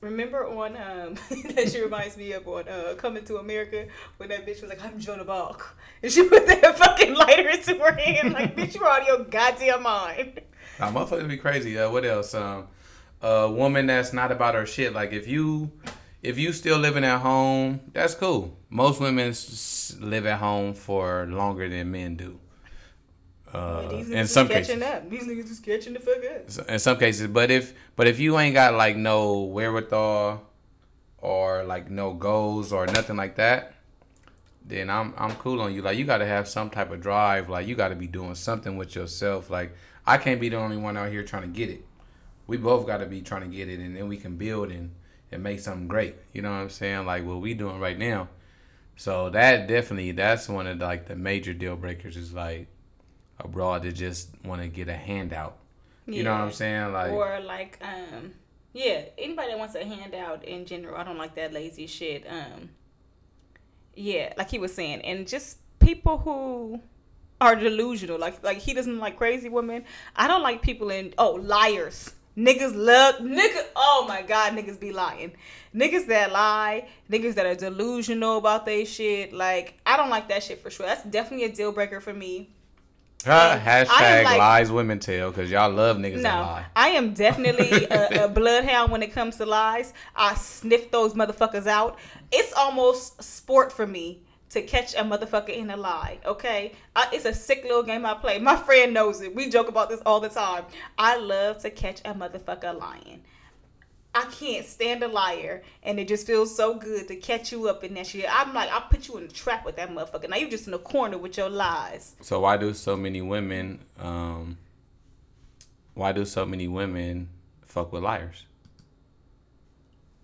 Remember on um that she reminds me of on uh Coming to America when that bitch was like, I'm Joan of Arc. And she put that fucking lighter into her hand, like, bitch, you out of your goddamn mind. Now, motherfuckers be crazy. Uh, what else? Um, a woman that's not about her shit. Like if you, if you still living at home, that's cool. Most women s- live at home for longer than men do. Uh, These in some catching cases, up. These niggas is catching the fuck up. in some cases, but if but if you ain't got like no wherewithal or like no goals or nothing like that, then I'm I'm cool on you. Like you got to have some type of drive. Like you got to be doing something with yourself. Like I can't be the only one out here trying to get it. We both got to be trying to get it, and then we can build and and make something great. You know what I'm saying? Like what we doing right now. So that definitely that's one of the, like the major deal breakers is like abroad to just want to get a handout. You know what I'm saying? Like or like um yeah anybody that wants a handout in general i don't like that lazy shit um yeah like he was saying and just people who are delusional like like he doesn't like crazy women. I don't like people in oh liars. Niggas love nigga oh my god niggas be lying. Niggas that lie niggas that are delusional about they shit like i don't like that shit for sure. That's definitely a deal breaker for me huh, hashtag like- lies women tell because y'all love niggas that No, lie. I am definitely a, a bloodhound when it comes to lies. I sniff those motherfuckers out. It's almost sport for me to catch a motherfucker in a lie. Okay, I, it's a sick little game I play. My friend knows it. We joke about this all the time. I love to catch a motherfucker lying. I can't stand a liar, and it just feels so good to catch you up in that shit. I'm like, I'll put you in a trap with that motherfucker. Now you just in a corner with your lies. So why do so many women um why do so many women fuck with liars?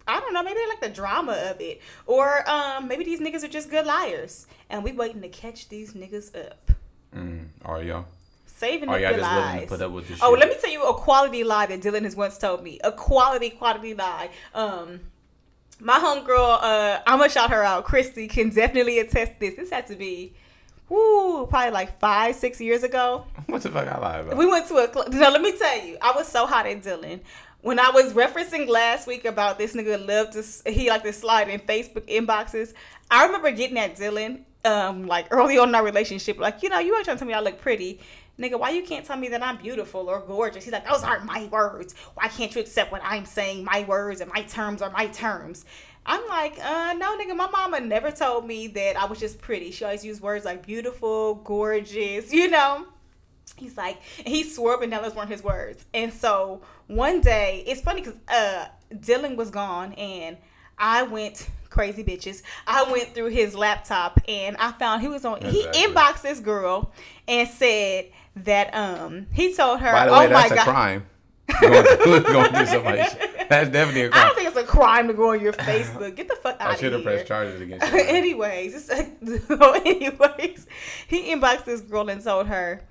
I don't know, maybe they like the drama of it. Or um maybe these niggas are just good liars. And we waiting to catch these niggas up. Mm, are y'all? Saving Are up y'all your just willing to put up with this Oh, shit? let me tell you a quality lie that Dylan has once told me. A quality, quality lie. Um my homegirl, uh, I'm gonna shout her out. Christy can definitely attest this. This had to be whoo, probably like five, six years ago. What the fuck I lie about? We went to a club. No, let me tell you, I was so hot at Dylan. When I was referencing last week about this nigga loved to he like to slide in Facebook inboxes. I remember getting at Dylan, um, like early on in our relationship, like you know, you ain't trying to tell me I look pretty, nigga. Why you can't tell me that I'm beautiful or gorgeous? He's like, those aren't my words. Why can't you accept what I'm saying? My words and my terms are my terms. I'm like, uh, no, nigga. My mama never told me that I was just pretty. She always used words like beautiful, gorgeous, you know. He's like, and he swore down those weren't his words. And so one day, it's funny because uh, Dylan was gone and I went crazy bitches. I went through his laptop and I found he was on. He inboxed this girl and said that um he told her, By the "Oh way, my that's a god." crime. going, through, going through somebody's. That's definitely a I crime. don't think it's a crime to go on your Facebook. Get the fuck out of here. I should have pressed charges against you. anyways, it's like, anyways, he inboxed this girl and told her,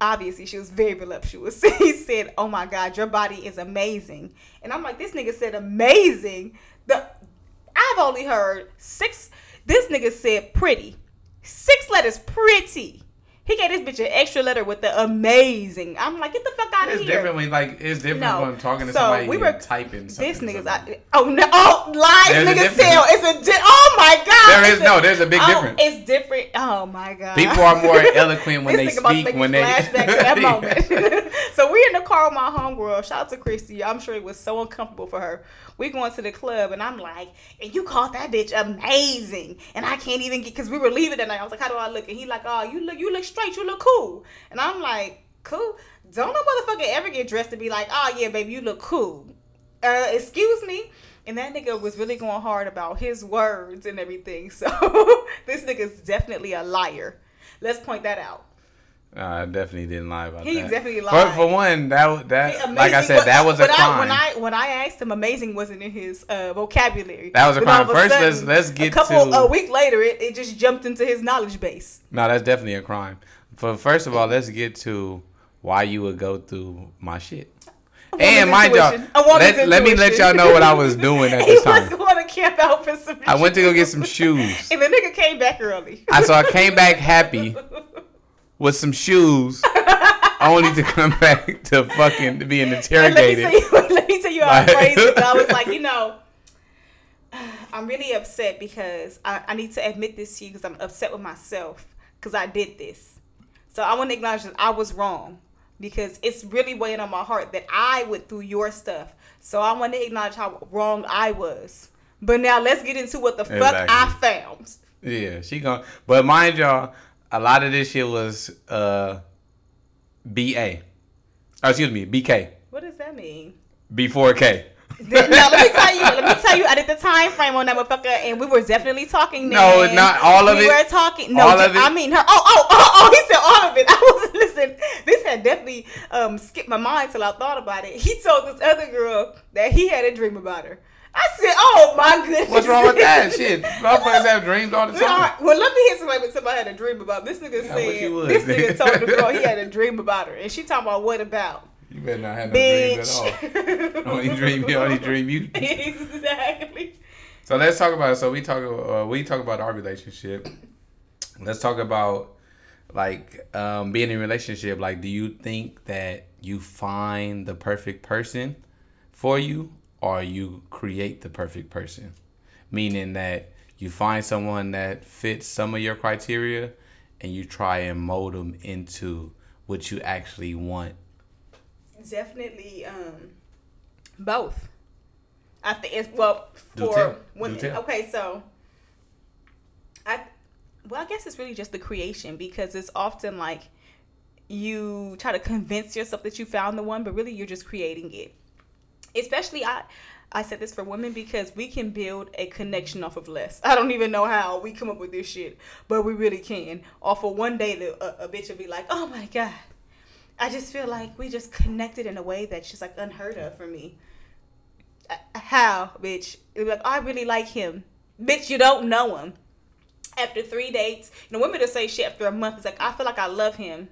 obviously she was very voluptuous. he said, "Oh my God, your body is amazing," and I'm like, this nigga said amazing. The I've only heard six. This nigga said pretty, six letters pretty. He gave this bitch an extra letter with the amazing. I'm like, get the fuck out of It's here. different when like it's different No. when I'm talking to So, somebody we and were- typing something. This nigga's something. I, oh no oh lies There's niggas tell it's a di- oh my god There it's is- no, there's a big oh, difference. it's different oh my god People are more eloquent when they nigga about to speak. When they flashback to that moment so we're in the car with my homegirl. Shout out to Christy. I'm sure it was so uncomfortable for her. We going to the club and I'm like and you called that bitch amazing. And I can't even get because we were leaving that night. I was like how do I look? And he like oh you look you look straight. You look cool. And I'm like cool? Don't no motherfucker ever get dressed to be like oh yeah baby you look cool. Uh, excuse me. And that nigga was really going hard about his words and everything. So this nigga's definitely a liar. Let's point that out. I definitely didn't lie about He that. definitely For, lied. for one, that that like I said, that was a crime. I, when I when I asked him, amazing wasn't in his uh, vocabulary. That was a crime. all of First, let's- let's get a couple to- a week later. It, it just jumped into his knowledge base. no, that's definitely a crime. For first of all, let's get to why you would go through my shit. And my y'all. A woman's let, let me let y'all know what I was doing at this time. he was going to camp out for some. I went to go get some shoes. and the nigga came back early. I so I came back happy with some shoes, only to come back to fucking to being And let me interrogated. tell you, let me tell you how I Like- phrased it. I was like, you know, I'm really upset because I, I need to admit this to you because I'm upset with myself because I did this. So I want to acknowledge that I was wrong because it's really weighing on my heart that I went through your stuff. So I want to acknowledge how wrong I was. But now let's get into what the fuck I found. Yeah, she gone. But mind y'all, a lot of this shit was uh BA. Oh, excuse me, BK. What does that mean? B4K. no, let me tell you. Let me tell you. I did the time frame on that motherfucker, and we were definitely talking. No, not all of we it. We were talking. No, All of it? I mean her. Oh, oh, oh, oh. He said all of it. I was listen. This had definitely um skipped my mind till I thought about it. He told this other girl that he had a dream about her. I said, "Oh What's wrong with that? Shit, motherfuckers have dreams all the time. well, let me hear somebody somebody had a dream about. This nigga Yeah, I wish you said would. this nigga told the girl he had a dream about her, and she talking about what about? You better not have no dreams at all. Bitch. Only dream you, only dream you. exactly. So let's talk about. So we talk. Uh, we talk about our relationship. Let's talk about like um, being in a relationship. Like, do you think that you find the perfect person for you, or you create the perfect person? Meaning that you find someone that fits some of your criteria, and you try and mold them into what you actually want. Definitely, um, both. I think it's well for. Women. Okay, so I well, I guess it's really just the creation because it's often like you try to convince yourself that you found the one, but really you're just creating it. Especially I I said this for women because we can build a connection off of less. I don't even know how we come up with this shit, but we really can. Off of one day, the, a, a bitch will be like, "Oh my god, I just feel like we just connected in a way that's just like unheard of for me." Uh, How, bitch? It'll be like, I really like him. Bitch, you don't know him. After three dates, you know, women will say shit after a month. It's like, I feel like I love him.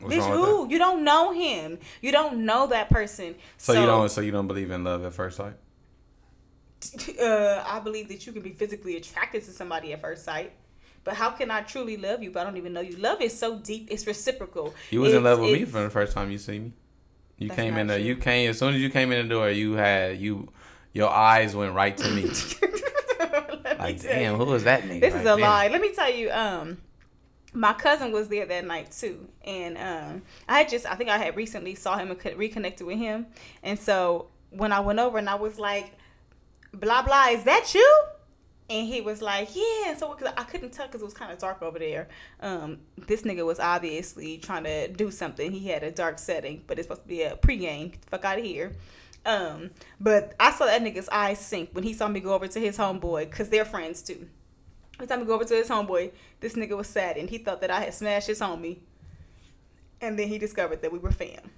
What's bitch, who? You don't know him. You don't know that person. So, you don't. So you don't believe in love at first sight. uh, I believe that you can be physically attracted to somebody at first sight. But how can I truly love you if I don't even know you? Love is so deep; it's reciprocal. You was in love with me from the first time you see me. You came in the you came as soon as you came in the door, you had you your eyes went right to me. Like, damn, you. who was that nigga? This is a there? lie. Let me tell you, um, my cousin was there that night too, and um, I just I think I had recently saw him and co- reconnected with him, and so when I went over and I was like, blah blah, is that you? And he was like, yeah. And so cause I couldn't tell because it was kind of dark over there. Um, this nigga was obviously trying to do something. He had a dark setting, but it's supposed to be a pregame. Get the fuck out of here. Um, but I saw that nigga's eyes sink when he saw me go over to his homeboy because they're friends too. Every time we go over to his homeboy, this nigga was sad and he thought that I had smashed his homie. And then he discovered that we were fam.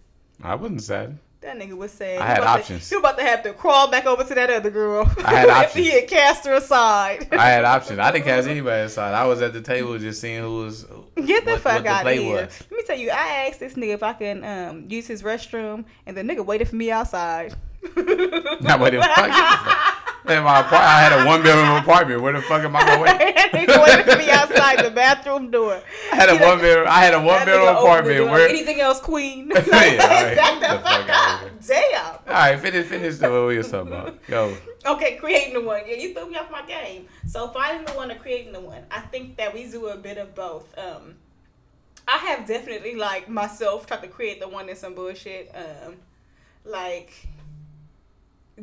I wasn't sad. That nigga was sad. I He had to- options. he was about to have to crawl back over to that other girl. I had options. he had cast her aside. I had options. I didn't cast anybody aside. I was at the table just seeing who was Get the what, fuck what out of here. was. Let me tell you, I asked this nigga if I can um, use his restroom, and the nigga waited for me outside. Not waiting fuck- Man, my apart- I had a one bedroom apartment. Where the fuck am I gonna wait? that nigga for me outside the bathroom door. I had a You one bedroom. I had a one bedroom apartment. Where? anything else, queen? Yeah, all right, Back the fuck outta Damn. All right, finish finish the what we was talking about. Go. Okay, creating the one. Yeah, you threw me off my game. So finding the one or creating the one. I think that we do a bit of both. Um, I have definitely like myself tried to create the one in some bullshit. Um, like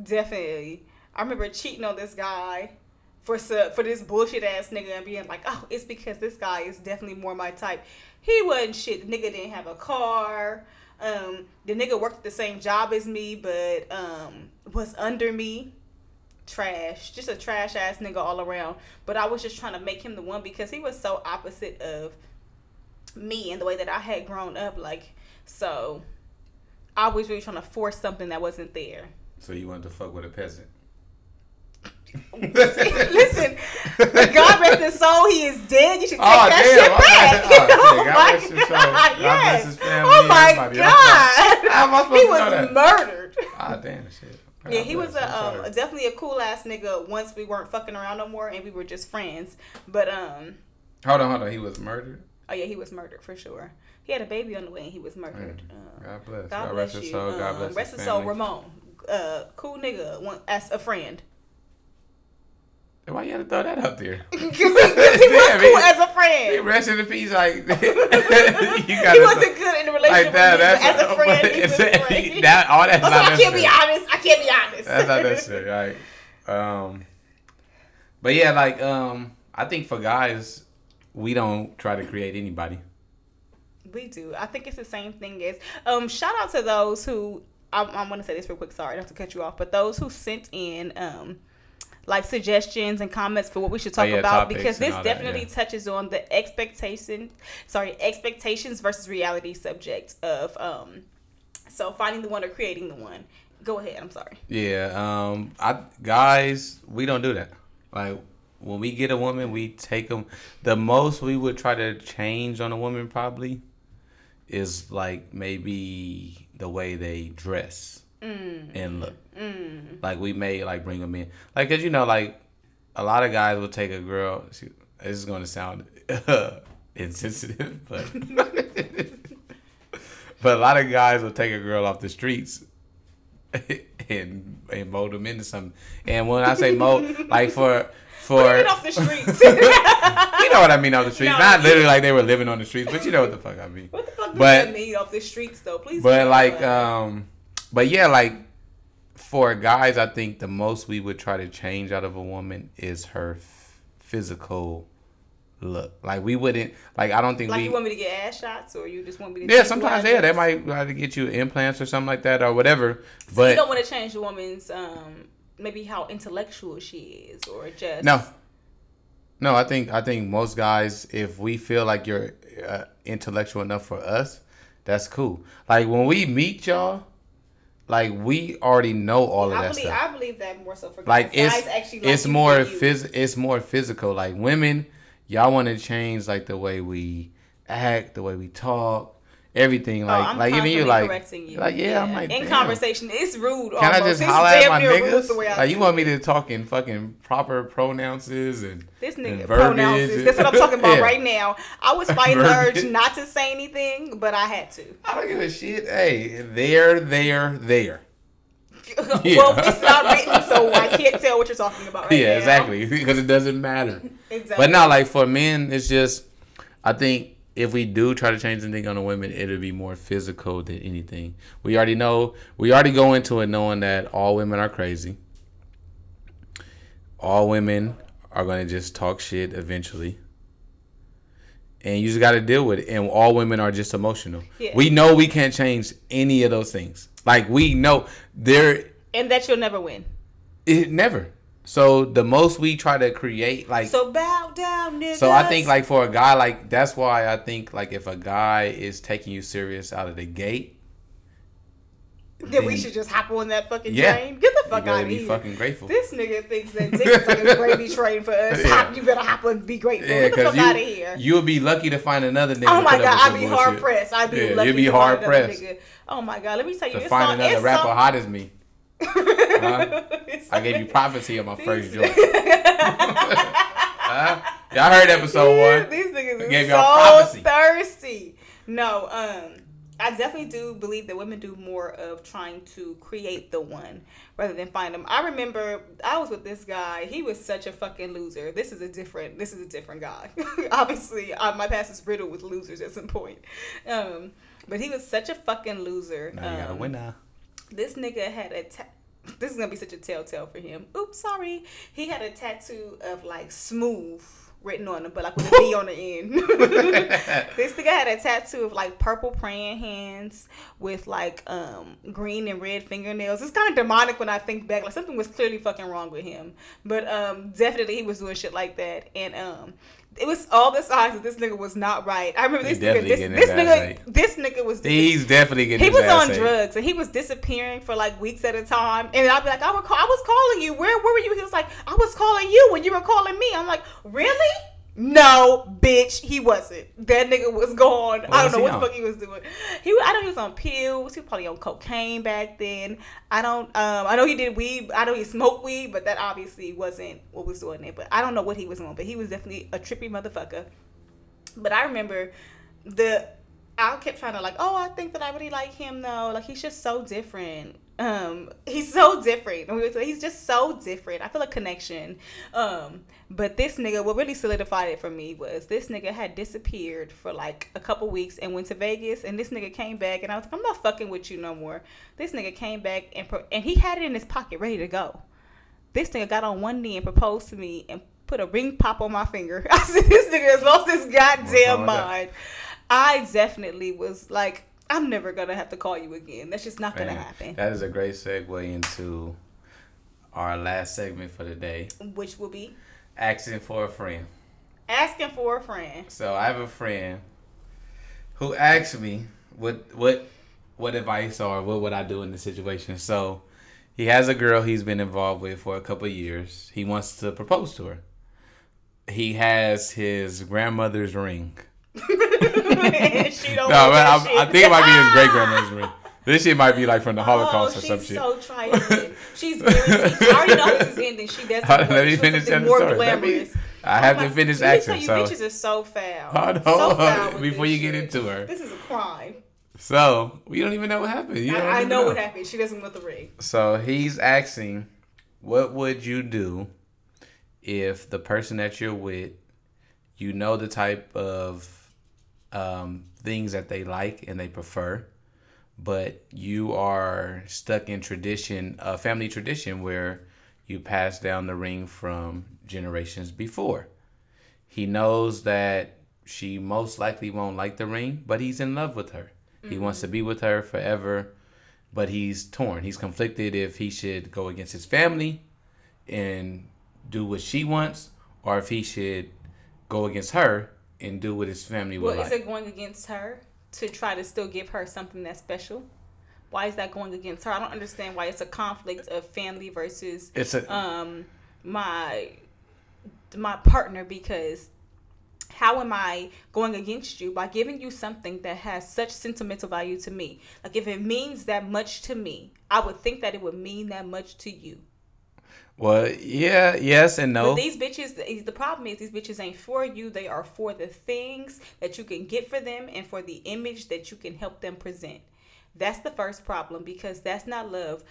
definitely. I remember cheating on this guy for for this bullshit ass nigga and being like, oh, it's because this guy is definitely more my type. He wasn't shit. The nigga didn't have a car. Um, the nigga worked the same job as me, but um, was under me. Trash, just a trash ass nigga all around. But I was just trying to make him the one because he was so opposite of me and the way that I had grown up. Like, so I was really trying to force something that wasn't there. So you wanted to fuck with a peasant? Listen, God rest his soul, he is dead. You should take Oh, that damn, shit back. bad. Oh, oh shit, God my rest his soul. God, God yes. bless his family oh my everybody. God. How am I supposed he to know was murdered. Ah, damn shit. Yeah, he was a um, definitely a cool ass nigga. Once we weren't fucking around no more, and we were just friends. But um, Hold on, hold on. He was murdered. oh yeah, he was murdered for sure. He had a baby on the way, and he was murdered. Um, God bless. God, God bless rest his you. soul. God Um, bless rest his his soul. Ramon. Uh, cool nigga, one, as a friend. Why you had to throw that up there? Because he, 'cause he was cool he- as a He friend. rested in peace, like you got. He wasn't good in the relationship like that. as a friend, he was great. that. All that's not I can't be honest. I can't be honest. That's not necessary. Right. Um. But yeah, like um, I think for guys, we don't try to create anybody. We do. I think it's the same thing as um. Shout out to those who I, I want to say this real quick. Sorry, not to cut you off, but those who sent in um like suggestions and comments for what we should talk Oh, yeah, about because this all that, definitely yeah. touches on the expectation sorry expectations versus reality subject of um so finding the one or creating the one go ahead i'm sorry Yeah, um, I guys, we don't do that. Like when we get a woman, we take them. The most we would try to change on a woman probably is like maybe the way they dress and look. Like we may like bring them in, like cause you know like a lot of guys will take a girl. This is gonna sound insensitive, but but a lot of guys will take a girl off the streets and and mold them into something. And when I say mold, like for for off the streets you know what I mean off the streets, No. not literally like they were living on the streets, but you know what the fuck I mean. what the fuck does But- that mean off the streets though please But like, um, but yeah, like for guys, I think the most we would try to change out of a woman is her f- physical look. Like we wouldn't, like I don't think like we. you want me to get ass shots or you just want me to yeah, sometimes yeah, they might try to get you implants or something like that or whatever. So you don't want to change the woman's um maybe how intellectual she is or just no, no, I think I think most guys, if we feel like you're uh, intellectual enough for us, that's cool. Like when we meet y'all, like we already know all of I that believe stuff. I believe that more so for guys. like it's actually like it's more phys- it's more physical like women y'all want to change like the way we act the way we talk everything Oh, like I'm like even you like correcting you. like yeah, I'm like in damn. conversation, it's rude. can I just It's holler at my niggas? the way I Like you want me to talk in fucking proper pronouns and This nigga verbiage pronounces. and- That's what I'm talking about Yeah. right now. I was fighting the urge not to say anything, but I had to. I don't give a shit. Hey, there, there, there. well, it's not written, so I can't tell what you're talking about right yeah, now. exactly. Because it doesn't matter. Exactly. But not like for men, it's just I think if we do try to change anything on a women, it'll be more physical than anything. We already know we already go into it knowing that all women are crazy. All women are gonna just talk shit eventually. And you just gotta deal with it. And all women are just emotional. Yeah. We know we can't change any of those things. Like we know there and that you'll never win. it never. So the most we try to create like So bow down, niggas. so I think like for a guy like that's why I think like if a guy is taking you serious out of the gate, then we should just hop on that fucking Yeah. train. Get the fuck out of be here. fucking grateful. This nigga thinks that dick is like a gravy train for us. Yeah. Hop, you better hop and be grateful. yeah, Get the fuck out of you here. you'll be lucky to find another nigga. Oh my god, I'd be bullshit. hard pressed. I'd be Yeah, lucky you'd be to hard find another pressed. nigga. Oh my god, let me tell you, to it's find another rapper some, hot as me. Huh? I gave you prophecy on my first joint. Huh? Y'all heard episode one. These niggas I is gave so thirsty. No, um, I definitely do believe that women do more of trying to create the one rather than find them. I remember I was with this guy. He was such a fucking loser. This is a different. This is a different guy. Obviously, uh, my past is riddled with losers at some point. Um, but he was such a fucking loser. Now you got a Um, winner. This nigga had a ta- this is gonna be such a telltale for him. Oops, sorry. He had a tattoo of like smooth written on him, but like with a B on the end. this nigga had a tattoo of like purple praying hands with like um green and red fingernails. It's kind of demonic when I think back. Like something was clearly fucking wrong with him, but um definitely he was doing shit like that, and um. It was all the signs that this nigga was not right. I remember this nigga. This, this nigga. This nigga was. He's definitely getting. He was on drugs and he was disappearing for like weeks at a time. And I'd be like, I, would call, I was calling you. Where, where were you? He was like, I was calling you when you were calling me. I'm like, really? No, bitch, he wasn't. That nigga was gone. What I don't know what on? the fuck he was doing. He, was- I know he was on pills. He was probably on cocaine back then. I don't. Um, I know he did weed. I know he smoked weed, but that obviously wasn't what was doing it. But I don't know what he was on. But he was definitely a trippy motherfucker. But I remember the I kept trying to like, oh, I think that I really like him though. Like he's just so different. Um, he's so different. And we were- He's just so different. I feel a connection. Um, but this nigga, what really solidified it for me was this nigga had disappeared for like a couple weeks and went to Vegas, and this nigga came back, and I was like, I'm not fucking with you no more. This nigga came back and pro- and he had it in his pocket, ready to go. This nigga got on one knee and proposed to me and put a ring pop on my finger. I said, this nigga has lost his goddamn mind. I definitely was like, I'm never gonna have to call you again. That's just not gonna Man, happen. That is a great segue into our last segment for the day Which will be asking for a friend. asking for a friend. So I have a friend who asked me what what what advice or what would I do in this situation. So he has a girl he's been involved with for a couple of years. He wants to propose to her. He has his grandmother's ring. she don't No, man, I. I think it might be his great grandmother's ring. This shit might be like from the Holocaust oh, or some she's shit. so triumphant. She's guaranteed. I already know this is ending. She doesn't. Hold on, let me finish that more story. Me- glamorous. I have Oh to my- finish action. tell you, So bitches are so foul. Hold so on, foul before you get into her. This is a crime. So we don't even know what happened. You I, I even know what happened. She doesn't want the ring. So he's asking, what would you do if the person that you're with, you know the type of um, things that they like and they prefer, but you are stuck in tradition, a family tradition where you pass down the ring from generations before. He knows that she most likely won't like the ring, but he's in love with her. He wants to be with her forever, but he's torn. He's conflicted if he should go against his family and do what she wants, or if he should go against her and do what his family would Well, like. is it going against her to try to still give her something that's special? Why is that going against her? I don't understand why it's a conflict of family versus It's a um my my partner because how am I going against you by giving you something that has such sentimental value to me? Like if it means that much to me, I would think that it would mean that much to you. Well, yeah, yes and But no. these bitches, the problem is these bitches ain't for you. They are for the things that you can get for them and for the image that you can help them present. That's the first problem because that's not love.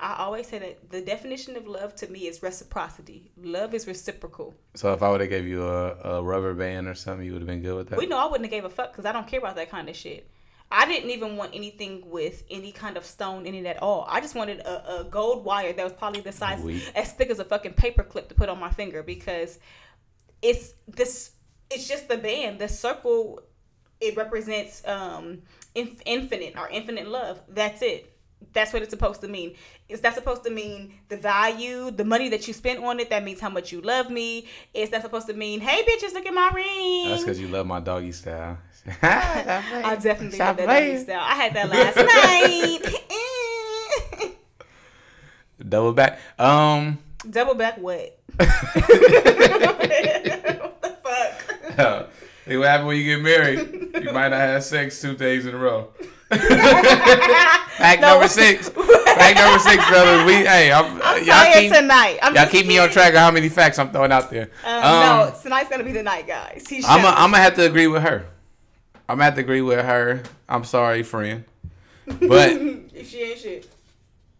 I always say that the definition of love to me is reciprocity. Love is reciprocal. So if I would have gave you a, a rubber band or something, you would have been good with that. We know I wouldn't have gave a fuck because I don't care about that kind of shit. I didn't even want anything with any kind of stone in it at all. I just wanted a, a gold wire that was probably the size as thick as a fucking paper clip to put on my finger because it's this. It's just the band. The circle. It represents um inf- infinite or infinite love. That's it. That's what it's supposed to mean. Is that supposed to mean the value, the money that you spent on it? That means how much you love me. Is that supposed to mean, hey bitches, look at my ring? That's because you love my doggy style. I definitely Stop have that playing. doggy style. I had that last night. Double back. Um. Double back what? what the fuck? Hey, what happened when you get married? You might not have sex two days in a row. Fact No. number six. Fact number six, brothers. We hey, I'm, I'm y'all keep tonight. I'm y'all keep me on track of how many facts I'm throwing out there. Um, Um, no, tonight's gonna be the night, guys. He's I'm gonna have to agree with her. I'm gonna have to agree with her. I'm sorry, friend, but she ain't shit.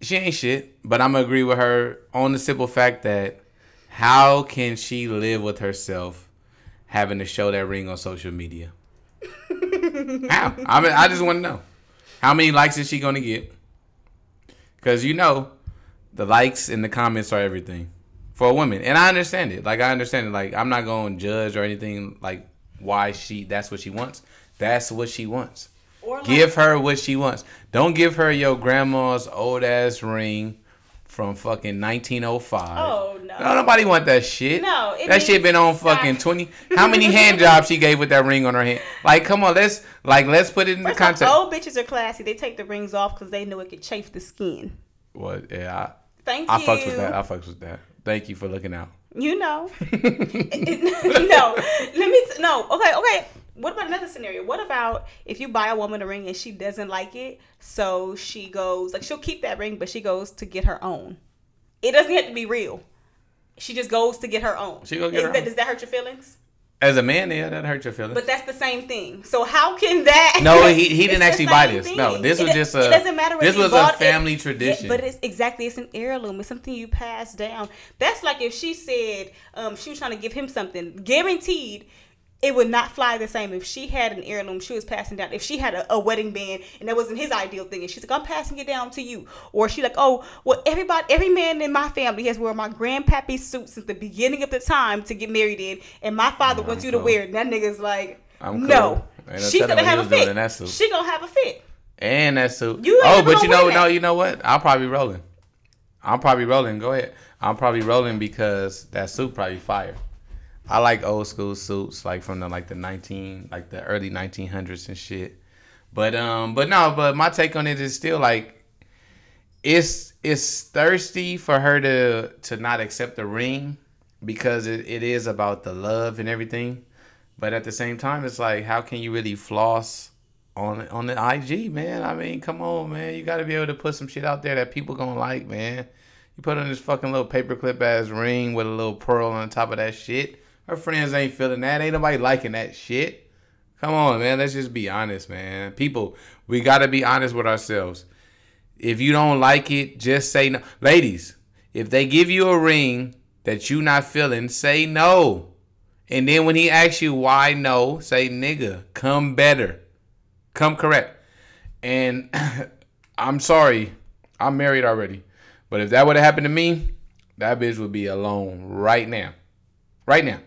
she ain't shit. But I'm gonna agree with her on the simple fact that how can she live with herself having to show that ring on social media? how? I mean, I just want to know how many likes is she gonna get? Because you know, the likes and the comments are everything for a woman, and I understand it. Like I understand it. Like I'm not gonna judge or anything. Like why she that's what she wants. That's what she wants. Or like, Give her what she wants. Don't give her your grandma's old ass ring from fucking 1905. Oh no. No, nobody want that shit. No, that shit been on stop. fucking 20. How many hand jobs she gave with that ring on her hand? Like, come on, let's like let's put it in the off, context. old bitches are classy. They take the rings off because they know it could chafe the skin. What? Yeah, Thank I, I you. fucks with that. I fucks with that. Thank you for looking out. You know. no, let me. T- no, okay, okay. What about another scenario? What about if you buy a woman a ring and she doesn't like it, so she goes like she'll keep that ring, but she goes to get her own. It doesn't have to be real. She just goes to get her own. She go get Is her that, own. Does that hurt your feelings? As a man, yeah, that hurt your feelings. But that's the same thing. So how can that? No, he, he didn't actually buy this. No, thing. this was just a. It doesn't matter. This was a it. family Yeah, tradition. but it's exactly it's an heirloom. It's something you pass down. That's like if she said um, she was trying to give him something, guaranteed. It would not fly the same if she had an heirloom she was passing down. If she had a, a wedding band and that wasn't his ideal thing, and she's like, "I'm passing it down to you," or she like, "Oh, well, everybody, every man in my family has worn my grandpappy's suit since the beginning of the time to get married in, and my father I'm wants you to wear it." And that nigga's like, I'm cool. "No, no she gonna have a fit. that. She gonna have a fit. And that suit. You oh, but you know, wear no, you know what? I'm probably rolling. I'm probably rolling. Go ahead. I'm probably rolling because that suit probably fire. I like old school suits, like from the like the 19, like the early 1900s and shit. But um, but no, but my take on it is still like, it's it's thirsty for her to to not accept the ring because it, it is about the love and everything. But at the same time, it's like, how can you really floss on on the IG, man? I mean, come on, man. You got to be able to put some shit out there that people gonna like, man. You put on this fucking little paperclip ass ring with a little pearl on top of that shit. Her friends ain't feeling that. Ain't nobody liking that shit. Come on, man. Let's just be honest, man. People, we gotta be honest with ourselves. If you don't like it, just say no. Ladies, if they give you a ring that you not feeling, say no. And then when he asks you why no, say nigga, come better. Come correct. And I'm sorry, I'm married already. But if that would have happened to me, that bitch would be alone right now. Right now.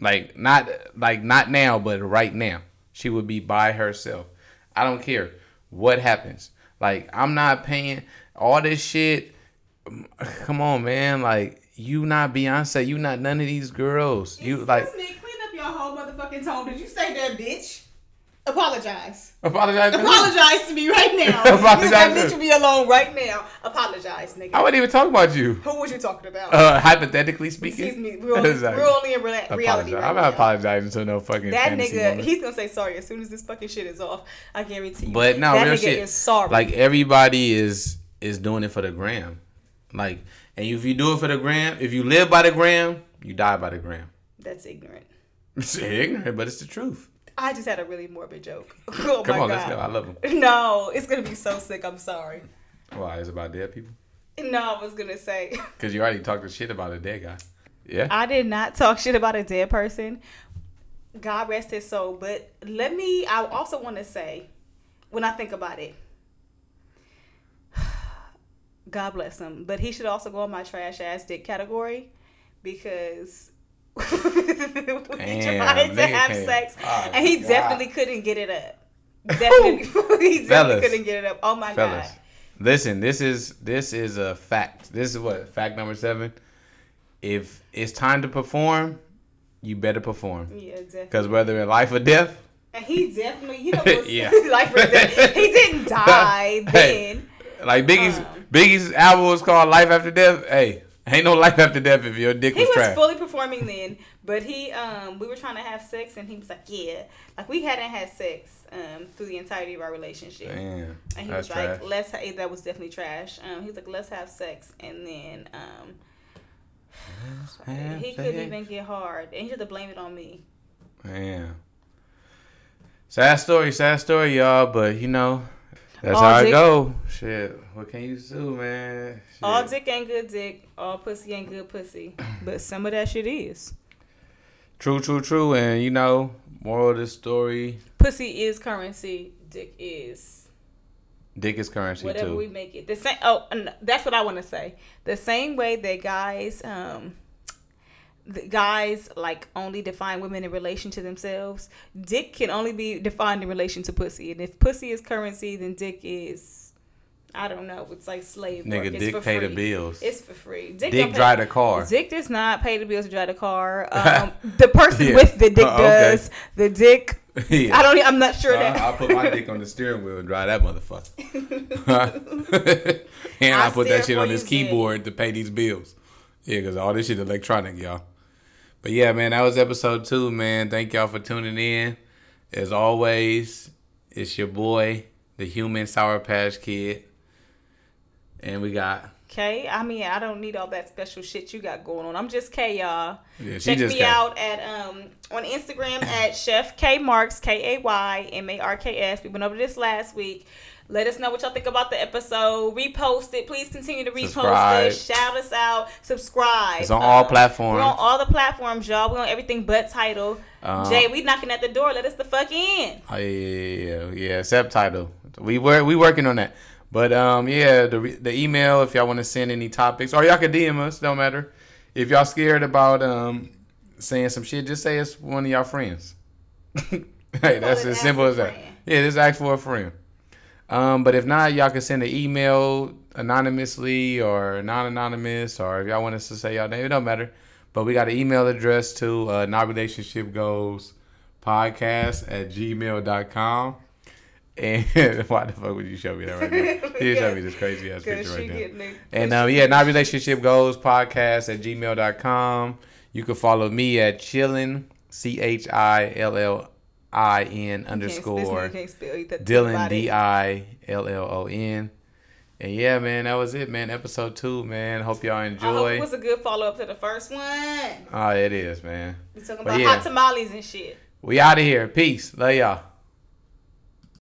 Like not like not now, but right now. She would be by herself. I don't care what happens. Like I'm not paying all this shit. Come on, man. Like you not Beyonce. You not none of these girls. You like Excuse me, clean up your whole motherfucking tone. Did you say that, bitch? Apologize. apologize. to? Apologize to me right now. Apologize you got to- me alone right now. Apologize, nigga. I wasn't even talking about you. Who was you talking about? Uh, hypothetically speaking. Excuse me. We're only, Exactly. we're only in rea- reality right I'm now. not apologizing to no fucking That nigga, woman. he's gonna say sorry as soon as this fucking shit is off. I guarantee you. But no, that real nigga shit. is sorry. Like everybody is is doing it for the gram. Like, and if you do it for the gram, if you live by the gram, you die by the gram. That's ignorant. It's ignorant, but it's the truth. I just had a really morbid joke. Oh Come my on, God. let's go. I love them. No, it's gonna be so sick. I'm sorry. Why? It's about dead people? No, I was gonna say Because you already talked shit about a dead guy. Yeah. I did not talk shit about a dead person. God rest his soul. But let me. I also want to say, when I think about it, God bless him. But he should also go in my trash ass dick category because. we Damn, tried to have can't- sex Oh, and he God. definitely couldn't get it up. Definitely, he definitely Fellas. couldn't get it up. Oh my Fellas, god! listen. This is this is a fact. This is what fact number seven. If it's time to perform, you better perform. Yeah, definitely. Because whether in life or death, And he definitely, you know, Yeah. life or death. He didn't die Hey. then. like Biggie's Um. Biggie's album was called "Life After Death." Hey, ain't no life after death if your dick was. He was was fully performing then, but he, um, we were trying to have sex, and he was like, "Yeah," like we hadn't had sex, um, through the entirety of our relationship. Damn, And he was trash. like, "Let's." Ha-, that was definitely trash. Um, he was like, "Let's have sex," and then um, he couldn't even get hard, and he had to blame it on me. Man, sad story, sad story, y'all. But you know, that's All how it dick- go. Shit, what can you do, man? Shit. All dick ain't good dick. All pussy ain't good pussy. But some of that shit is. True, true, true. And you know, moral of the story: Pussy is currency. Dick is dick is currency whatever too. we make it. The same. Oh, and that's what I want to say. The same way that guys, um, guys like only define women in relation to themselves. Dick can only be defined in relation to pussy. And if pussy is currency, then dick is. I don't know. It's like slave work. Nigga, It's dick pay the bills. It's for free. Dick, dick drive the car. Dick does not pay the bills to drive the car. Um, the person Yeah. with the dick Uh, okay. does. The dick. Yeah. I don't. I'm not sure Uh, that. I'll put my dick on the steering wheel and drive that motherfucker. and I, I put that shit on this keyboard to pay these bills. Yeah, because all this shit electronic, y'all. But yeah, man, that was episode two, man. Thank y'all for tuning in. As always, it's your boy, the human Sour Patch Kid. And we got, Okay, I mean, I don't need all that special shit you got going on. I'm just K, y'all. yeah, Check me got, out at um on Instagram at Chef K Marks K A Y M A R K S. We went over this last week. Let us know what y'all think about the episode. Repost it. Please continue to repost Subscribe. it. Shout us out. Subscribe. It's on all Um, platforms. We're on all the platforms, y'all. We're on everything but Tidal. Uh, Jay, we knocking at the door. Let us the fuck in. Oh yeah, yeah, yeah, yeah. Subtitle. We were we working on that. But um, yeah, the the email if y'all want to send any topics or y'all can DM us. Don't matter. If y'all scared about um saying some shit, just say it's one of y'all friends. Hey, that's as simple as that. friend. Yeah, just ask for a friend. Um, but if not, y'all can send an email anonymously or non-anonymous, or if y'all want us to say y'all name, it don't matter. But we got an email address to uh, not relationship goals podcast at gmail.com. And why the fuck would you show me that right now? You show me this crazy ass picture right now. And um, yeah, not relationship goals podcast at gmail.com. You can follow me at chillin, C H I L L I N underscore Dillon D I L L O N. And yeah, man, that was it, man. Episode two, man. Hope y'all I hope enjoy. it was a good follow up to the first one. oh, it is, man. We talking But about yeah. hot tamales and shit. We out of here. Peace. Love y'all.